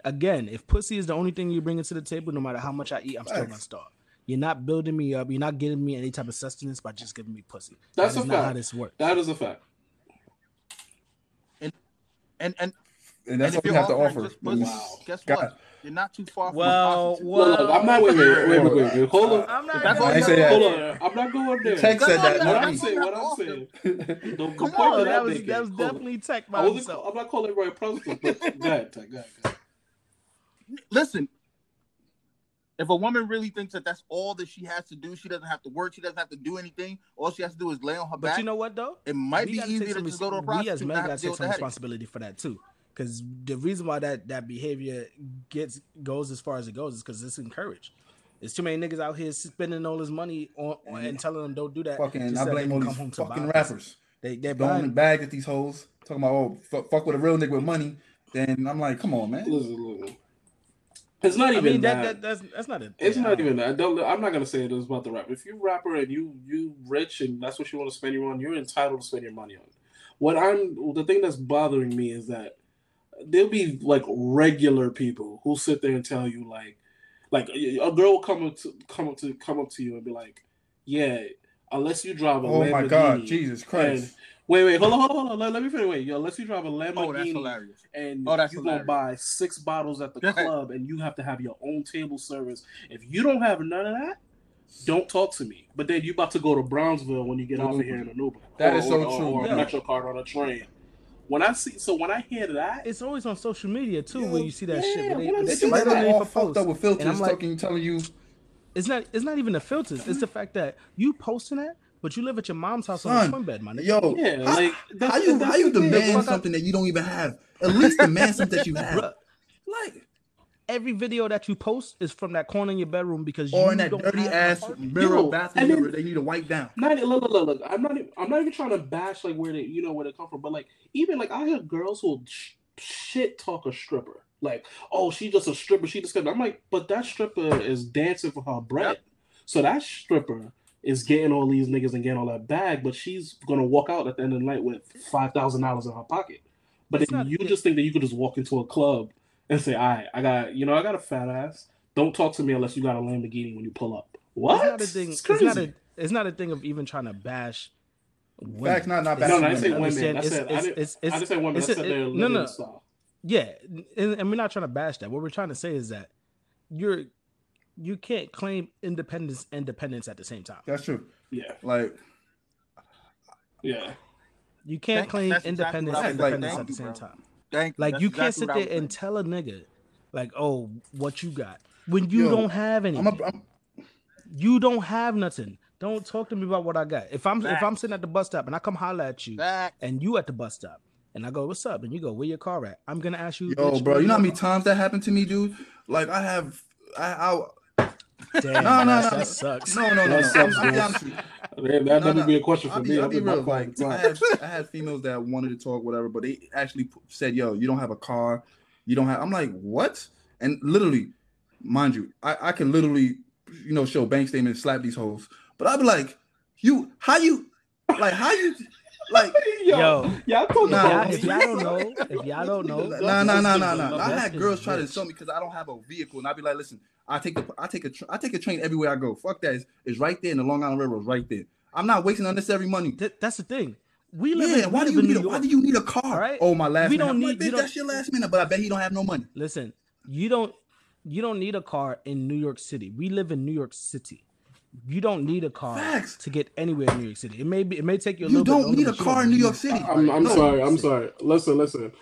Again, if pussy is the only thing you're bringing to the table, no matter how much I eat, I'm still gonna starve. You're not building me up. You're not giving me any type of sustenance by just giving me pussy. That's that a is not how fact. this works. that is a fact And and And and that's if what you're have to offer. pussy, Wow. guess God. what? You're not too far from Well, a prostitute. well- Look, look, i'm not wait wait wait wait wait, wait, wait. hold on I'm not. That's gonna- all I you say have that. to hold on i'm not going there Tech said that, what i'm saying what i'm saying the, the Come on, that, that was that was hold on. definitely tech I by wasn't. himself. Call, I'm not calling everybody a prostitute, but (laughs) go ahead, Ted, go ahead. Listen, if a woman really thinks that that's all that she has to do, she doesn't have to work, she doesn't have to do anything. All she has to do is lay on her But back. you know what though? it might We be gotta take easier to some just go to a prostitute. We as men gotta have to take some the headache. responsibility for that too. Because the reason why that that behavior gets goes as far as it goes is because it's encouraged. There's too many niggas out here spending all this money on, on and telling them don't do that. Fucking, I blame can all come these fucking rappers. They they're Throwing the bag at these hoes, talking about oh fuck, fuck with a real nigga with money. Then I'm like, come on, man. Listen, listen. It's not I even mean that. that, that that's that's not a. it's yeah, not I don't- even that. Don't, I'm not gonna say it it is about the rapper. If you rapper and you you rich and that's what you want to spend your money, you're entitled to spend your money on. What I'm the thing that's bothering me is that there'll be like regular people who sit there and tell you like, like a girl will come up to come up to come up to you and be like, yeah, unless you drive a Oh my god, Jesus Christ. Wait, wait, hold on, hold on, hold on. Let, let me finish. Wait, yo, unless you drive a Lamborghini, Oh, that's hilarious. and Oh, that's you gonna buy six bottles at the (laughs) club and you have to have your own table service. If you don't have none of that, don't talk to me. But then you about to go to Brownsville when you get off of here in an Uber. That or, is oh, so or, true, Or, yo. a Metro card on a train. When I see, so when I hear that, It's always on social media too Yo, where you see that shit. yeah, But they, what I'm they They saying right just is underneath all a fucked post. up with filters, And I'm like, talking, telling you It's not. It's not even the filters. It's the fact that you posting that, but you live at your mom's house on Son, a twin bed, my nigga. Yo, Yeah, how, like, that's- how you how you demand something that you don't even have? At least demand something that you (laughs) have. Like every video that you post is from that corner in your bedroom because or you in that don't dirty have ass mirror Yo, bathroom and then- mirror they need to wipe down. Not look, look, look, look. I'm not. Even, I'm not even trying to bash like where they, you know, where they come from. But like, even like, I heard girls who sh- shit talk a stripper. Like, oh, she just a stripper. She just. I'm like, but that stripper is dancing for her bread. So that stripper is getting all these niggas and getting all that bag, but she's gonna walk out at the end of the night with five thousand dollars in her pocket. But It's then not- you just think that you could just walk into a club and say, "All right, I got, you know, I got a fat ass. Don't talk to me unless you got a Lamborghini when you pull up." What? It's not a thing. It's It's, not a. It's not a thing of even trying to bash. Women. Facts, not- not It's- No, no, I say women. women. I said, I it's- didn't, it's- I didn't say women. I it's a- said it- their no, living no. style. Yeah, and, and we're not trying to bash that. What we're trying to say is that you're you can't claim independence independence at the same time. That's true. Yeah, Like yeah. You can't Thank- claim that's exactly independence what I was and like, at the same bro. time. Thank Like you can't exactly sit there and tell a nigga like, "Oh, what you got?" when you Yo, don't have I'm, anything. a, I'm you don't have nothing. Don't talk to me about what I got. If I'm if I'm sitting at the bus stop and I come holler at you Facts. and you at the bus stop and I go, "What's up?" and you go, "Where your car at?" I'm gonna ask you, yo, bro. You know how many times that happened to me, dude? Like I have, I, I Damn, no, no, no, that sucks. no, no, no, no. That I'm, sucks, I'll be bro. honest with you. Man, that No, never no, be a question for I'll be, me. I'll I've be real. Like I had, I had females that wanted to talk, whatever, but they actually said, "Yo, you don't have a car. You don't have." I'm like, "What?" And literally, mind you, I, I can literally, you know, show bank statements, slap these hoes. But I'd be like, "You, how you, like, how you, like." (laughs) Yo, Yo. y'all talking Nah, about Y'all- if y'all don't know, if y'all don't know, Nah, nah, nah, nah, nah. I had girls try to bitch. sell me because I don't have a vehicle, and I'd be like, "Listen, I take the, I take a, tr- I take a train everywhere I go. Fuck that. It's, it's right there in the Long Island Railroad, right there. I'm not wasting unnecessary money. Th- that's the thing. We live Yeah, in, why do you need? A, why do you need a car? Right? Oh, my last We minute. don't I'm need- like, you don't- that's your last minute, but I bet he don't have no money. Listen, you don't you don't need a car in New York City. We live in New York City. You don't need a car Facts. to get anywhere in New York City. It may be it may take you a You little bit You don't need a car in New York City. I'm, I'm No. sorry. I'm sorry. Listen, listen.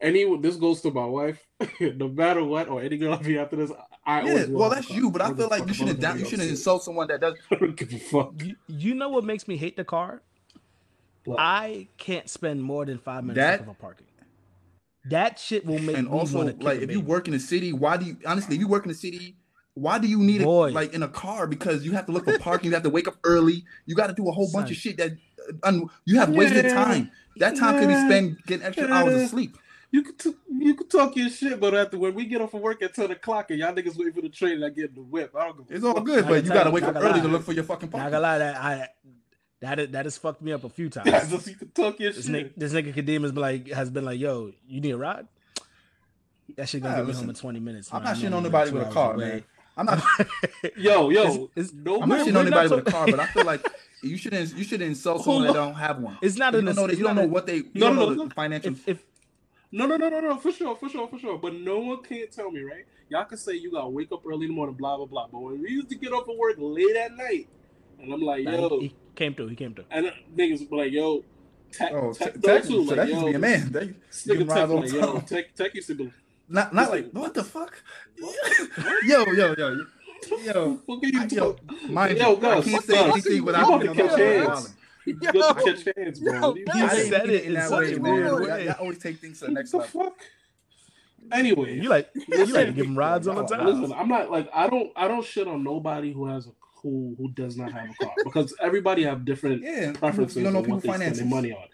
Any this goes to my wife. (laughs) no matter what, or any girl I be after this, I Yeah, well, that's you, but I What feel like you shouldn't. gonna You shouldn't insult someone that does. (laughs) I don't give a fuck. You, you know what makes me hate the car? What? I can't spend more than five minutes That- off of parking. That shit will make And me also, want to like, if you work in the city, why do you honestly? If you work in the city, why do you need it like in a car? Because you have to look for parking. You have to wake up early. You got to do a whole bunch of shit that uh, un, you have wasted Yeah. time. That time could be spent getting extra hours of sleep. You could t- you can talk your shit, but after when we get off of work at ten o'clock and y'all niggas waiting for the train and I get in the whip, I don't give a It's all good, but you got to wake up early lie. to look for your fucking parking. Not parking. gonna lie, that I that is, that has fucked me up a few (laughs) times. Just you can talk your this shit. nigga, this nigga Kadeem has been like has been like, yo, you need a ride? That shit gonna Nah, get me home in twenty minutes. I'm not shitting on nobody with a hours car, away. man. I'm not. (laughs) Yo, yo, It's- it's- no I'm not shitting on not anybody with a car, but I feel like (laughs) you shouldn't. You shouldn't insult someone that don't have one. It's not You an don't know. it's You don't know a- what they. You No, don't no, know no. the financial. if, if No, no, no, no, no, for sure, for sure, for sure. But no one can't tell me, right? Y'all can say you gotta wake up early in the morning, blah blah blah. But when we used to get off of work late at night, and I'm like, yo, he, he came through, he came through. and uh, niggas be like, yo, tech, Oh, tech, te- no, Texas, too, so like, that used to yo, be a man. They, This you nigga can tech, ride all like, the yo, time. tech, tech used to be. Not, not like what the fuck. (laughs) yo, yo, yo, yo. What are you I- yo, mind Yo, you, I Gus, can't say Gus, anything you without about being to on catch hands. You to catch hands, bro. Yo, You- He I said it in that such way, a man. way. Y'all always take things to the next What the level. fuck? Anyway, You like you like to give him rides all the time. Listen, I'm not like I don't I don't shit on nobody who has a who who does not have a car because everybody have different Yeah, preferences you don't know on people what they spend finances. their money on.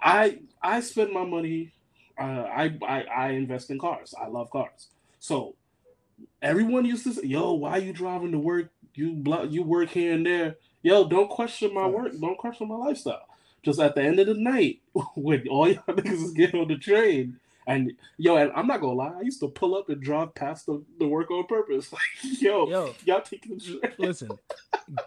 I I spend my money. Uh, I, I I invest in cars. I love cars. So everyone used to say, "Yo, why you driving to work? You blo- you work here and there. Yo, don't question my work. Don't question my lifestyle. Just at the end of the night, (laughs) when all y'all (laughs) niggas is getting on the train." And yo, and I'm not gonna lie, I used to pull up and drive past the, the work on purpose. (laughs) Like, yo, Yo. y'all taking the train. Listen,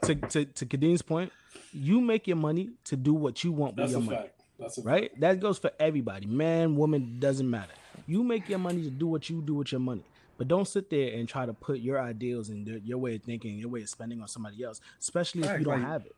to to to Kadeem's point, you make your money to do what you want with your a money. fact. That's a right? That goes for everybody, man, woman, doesn't matter. You make your money to do what you do with your money, but don't sit there and try to put your ideals and your- your way of thinking, your way of spending on somebody else, especially if Right, you don't like- have it.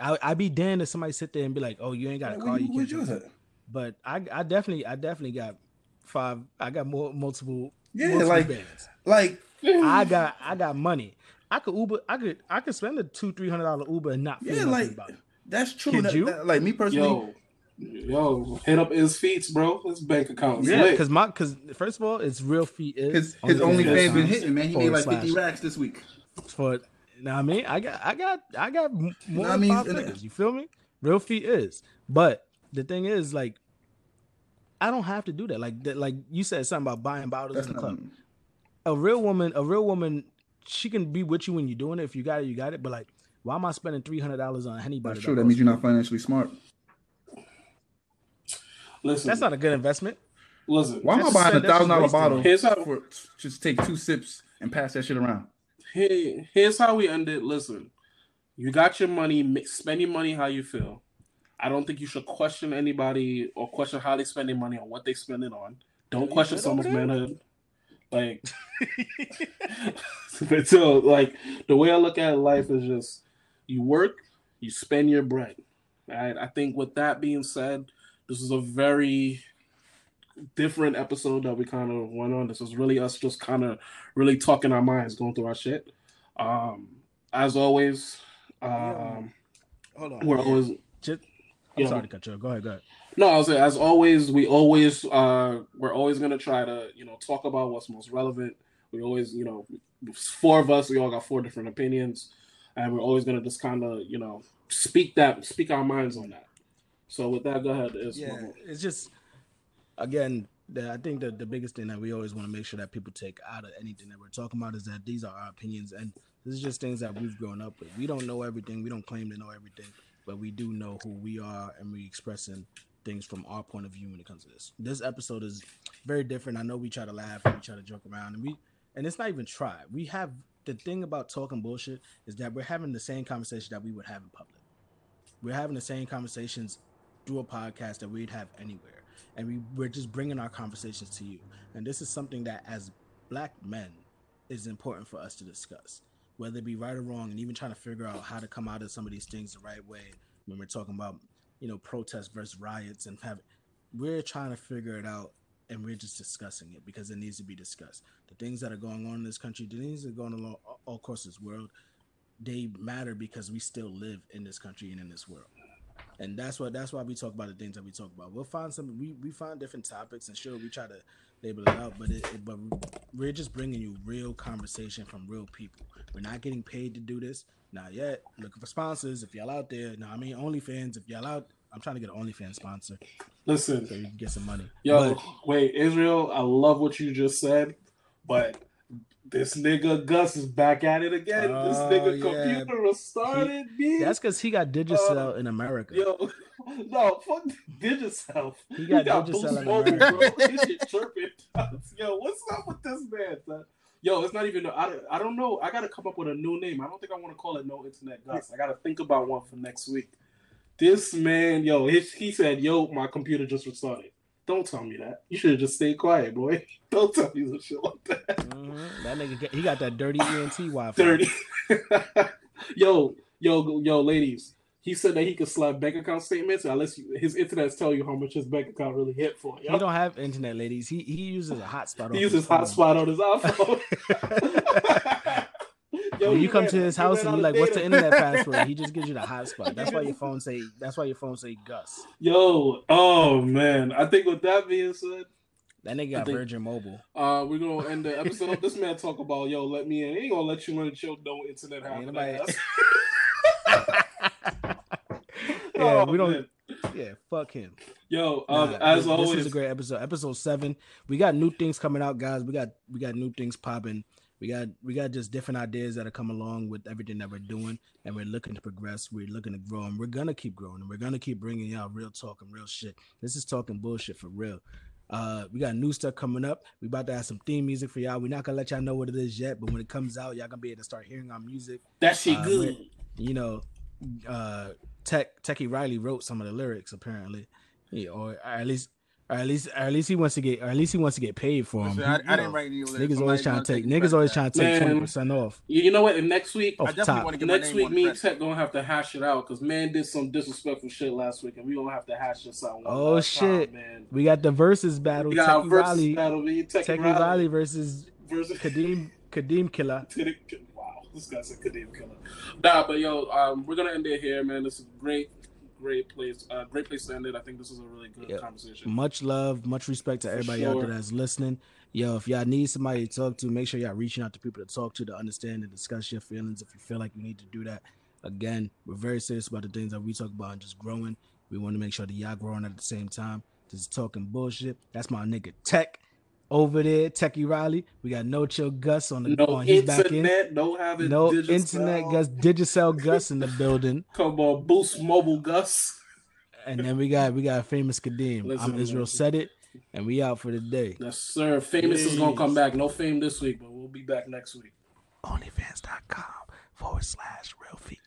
I I'd be damned if somebody sit there and be like, "Oh, you ain't got a car, you you- can't." yours drive." at? But I I definitely I definitely got five. I got more multiple. Yeah, multiple like- bands. Like I got I got money. I could Uber. I could I could spend a two three hundred dollar Uber and not feel Yeah, nothing like about it. that's true. That- you? that- like me personally, Yo, yo, hit up his feet, bro. His bank account. Yeah, because my because first of all, it's real feet is his his only OnlyFans been hitting, man. He made like fifty slash. racks this week. for Now I mean, I got, I got, I got m- more I than mean, five uh, figures. You feel me? Real feet is, but the thing is, like, I don't have to do that. Like, that, like you said something about buying bottles That's in the not. club. A real woman, a real woman, she can be with you when you're doing it. If you got it, you got it. But like, why am I spending three hundred dollars on anybody? That's true. That means you're not financially smart. Listen, That's not a good investment. listen. Why am I buying a thousand dollar bottle. Here's how- for just take two sips and pass that shit around? Here, here's how we end it. Listen, you got your money. ma- Spend your money how you feel. I don't think you should question anybody or question how they spend their money or what they spend it on. Don't You question someone's over manhood. Like, (laughs) but so like the way I look at life is just you work, you spend your bread. Right? I think with that being said, this is a very different episode that we kind of went on. This was really us just kind of really talking our minds, going through our shit. Um, as always, um, Hold on. we're always Just, I'm Yeah. sorry to cut you. Go ahead. Go ahead. no. I was saying, as always, we always uh, we're always gonna try to you know talk about what's most relevant. We always you know four of us, we all got four different opinions, and we're always gonna just kind of you know speak that speak our minds on that. So with that, go ahead. Is yeah, it's just again, the, I think that the biggest thing that we always want to make sure that people take out of anything that we're talking about is that these are our opinions and this is just things that we've grown up with. We don't know everything. We don't claim to know everything, but we do know who we are and we expressing things from our point of view when it comes to this. This episode is very different. I know we try to laugh and we try to joke around and we and it's not even try. We have the thing about talking bullshit is that we're having the same conversation that we would have in public. We're having the same conversations through a podcast that we'd have anywhere. And we, we're just bringing our conversations to you. And this is something that, as black men, is important for us to discuss, whether it be right or wrong, and even trying to figure out how to come out of some of these things the right way when we're talking about, you know, protests versus riots and have. We're trying to figure it out, and we're just discussing it because it needs to be discussed. The things that are going on in this country, the things that are going on all across this world, they matter because we still live in this country and in this world and that's what that's why we talk about the things that we talk about. We'll find some we, we find different topics and sure we try to label it out, but it, it but we're just bringing you real conversation from real people. We're not getting paid to do this, not yet. Looking for sponsors if y'all out there. No, I mean OnlyFans. If y'all out, I'm trying to get an OnlyFans sponsor listen. so we can get some money. Yo, But- wait, Israel, I love what you just said, but this nigga Gus is back at it again. this Oh, nigga yeah. computer restarted me. that's because he got Digicel Uh, in America. Yo, (laughs) no, fuck Digicel. He got Digicel Boost in Mobile, America. bro. This shit chirping. (laughs) Yo, what's up with this man? son? Yo, it's not even. I, don't- I don't know. I gotta come up with a new name. I don't think I want to call it No Internet Gus. I gotta think about one for next week. This man, yo, he, he said, "Yo, my computer just restarted." Don't tell me that. You should have just stayed quiet, boy. (laughs) Don't tell me some shit like that. Mhm. That nigga, get- he got that dirty ENT Wi-Fi. Thirty. (laughs) yo, yo, yo, ladies. He said that he could slap bank account statements unless you, his internet's tell you how much his bank account really hit for. He don't have internet, ladies. He he uses a hotspot. He uses hotspot on his iPhone. (laughs) Yo, when you come to his house and you of like, "What's the internet password?" (laughs) He just gives you the hotspot. That's why your phone say. That's why your phone say Gus. Yo, oh man. I think with that being said, That nigga got think- Virgin Mobile. uh, we're gonna end the episode. this man talk about yo, let me in. He ain't gonna let you in until no internet Ain't happen. nobody- (laughs) Yeah, Oh, we don't. man. Yeah, fuck him. Yo, um, Nah, as this, always, this is a great episode. Episode seven. We got new things coming out, guys. We got we got new things popping. We got we got just different ideas that are coming along with everything that we're doing, and we're looking to progress. We're looking to grow, and we're gonna keep growing, and we're gonna keep bringing y'all real talk and real shit. This is talking bullshit for real. Uh, we got new stuff coming up. We about to have some theme music for y'all. We're not gonna let y'all know what it is yet, but when it comes out, y'all gonna be able to start hearing our music that shit uh, good. you know, uh, Tech Techie Riley wrote some of the lyrics apparently, yeah, or, at least, or at least, or at least he wants to get, or at least he wants to get paid for them. Listen, I, I didn't write any lyrics. Niggas always trying gonna take, niggas always trying to take twenty percent off. You, you know what? And next week, off I definitely want to get my next name week, me and. Tech gonna have to hash it out because man did some disrespectful shit last week, and we gonna have to hash this out. oh shit. time, man. We got the versus battle. We got Techie versus Riley, battle. Me, Techie Techie Riley Riley versus versus Kadeem (laughs) Kadeem Killer. wow, this guy's a Kadeem Killer. Nah, but yo, um, we're gonna end it here, man. This is great, great place, uh, great place to end it. I think this is a really good Yeah. conversation. Much love, much respect to everybody out there that's listening. Yo, if y'all need somebody to talk to, make sure y'all reaching out to people to talk to to understand and discuss your feelings. If you feel like you need to do that, again, we're very serious about the things that we talk about and just growing. We want to make sure that y'all growing at the same time. Just talking bullshit. That's my nigga Tech over there, Techie Riley. We got no chill Gus on the No on. He's back in. internet, no having No Digicel. internet Gus, Digicel Gus in the (laughs) building. Come on, boost mobile Gus. And then we got we got famous Kadeem. Listen, I'm Israel said it, and we out for the day. Yes, sir. Famous is gonna come back. No fame this week, but we'll be back next week. Onlyfans.com forward slash real feet.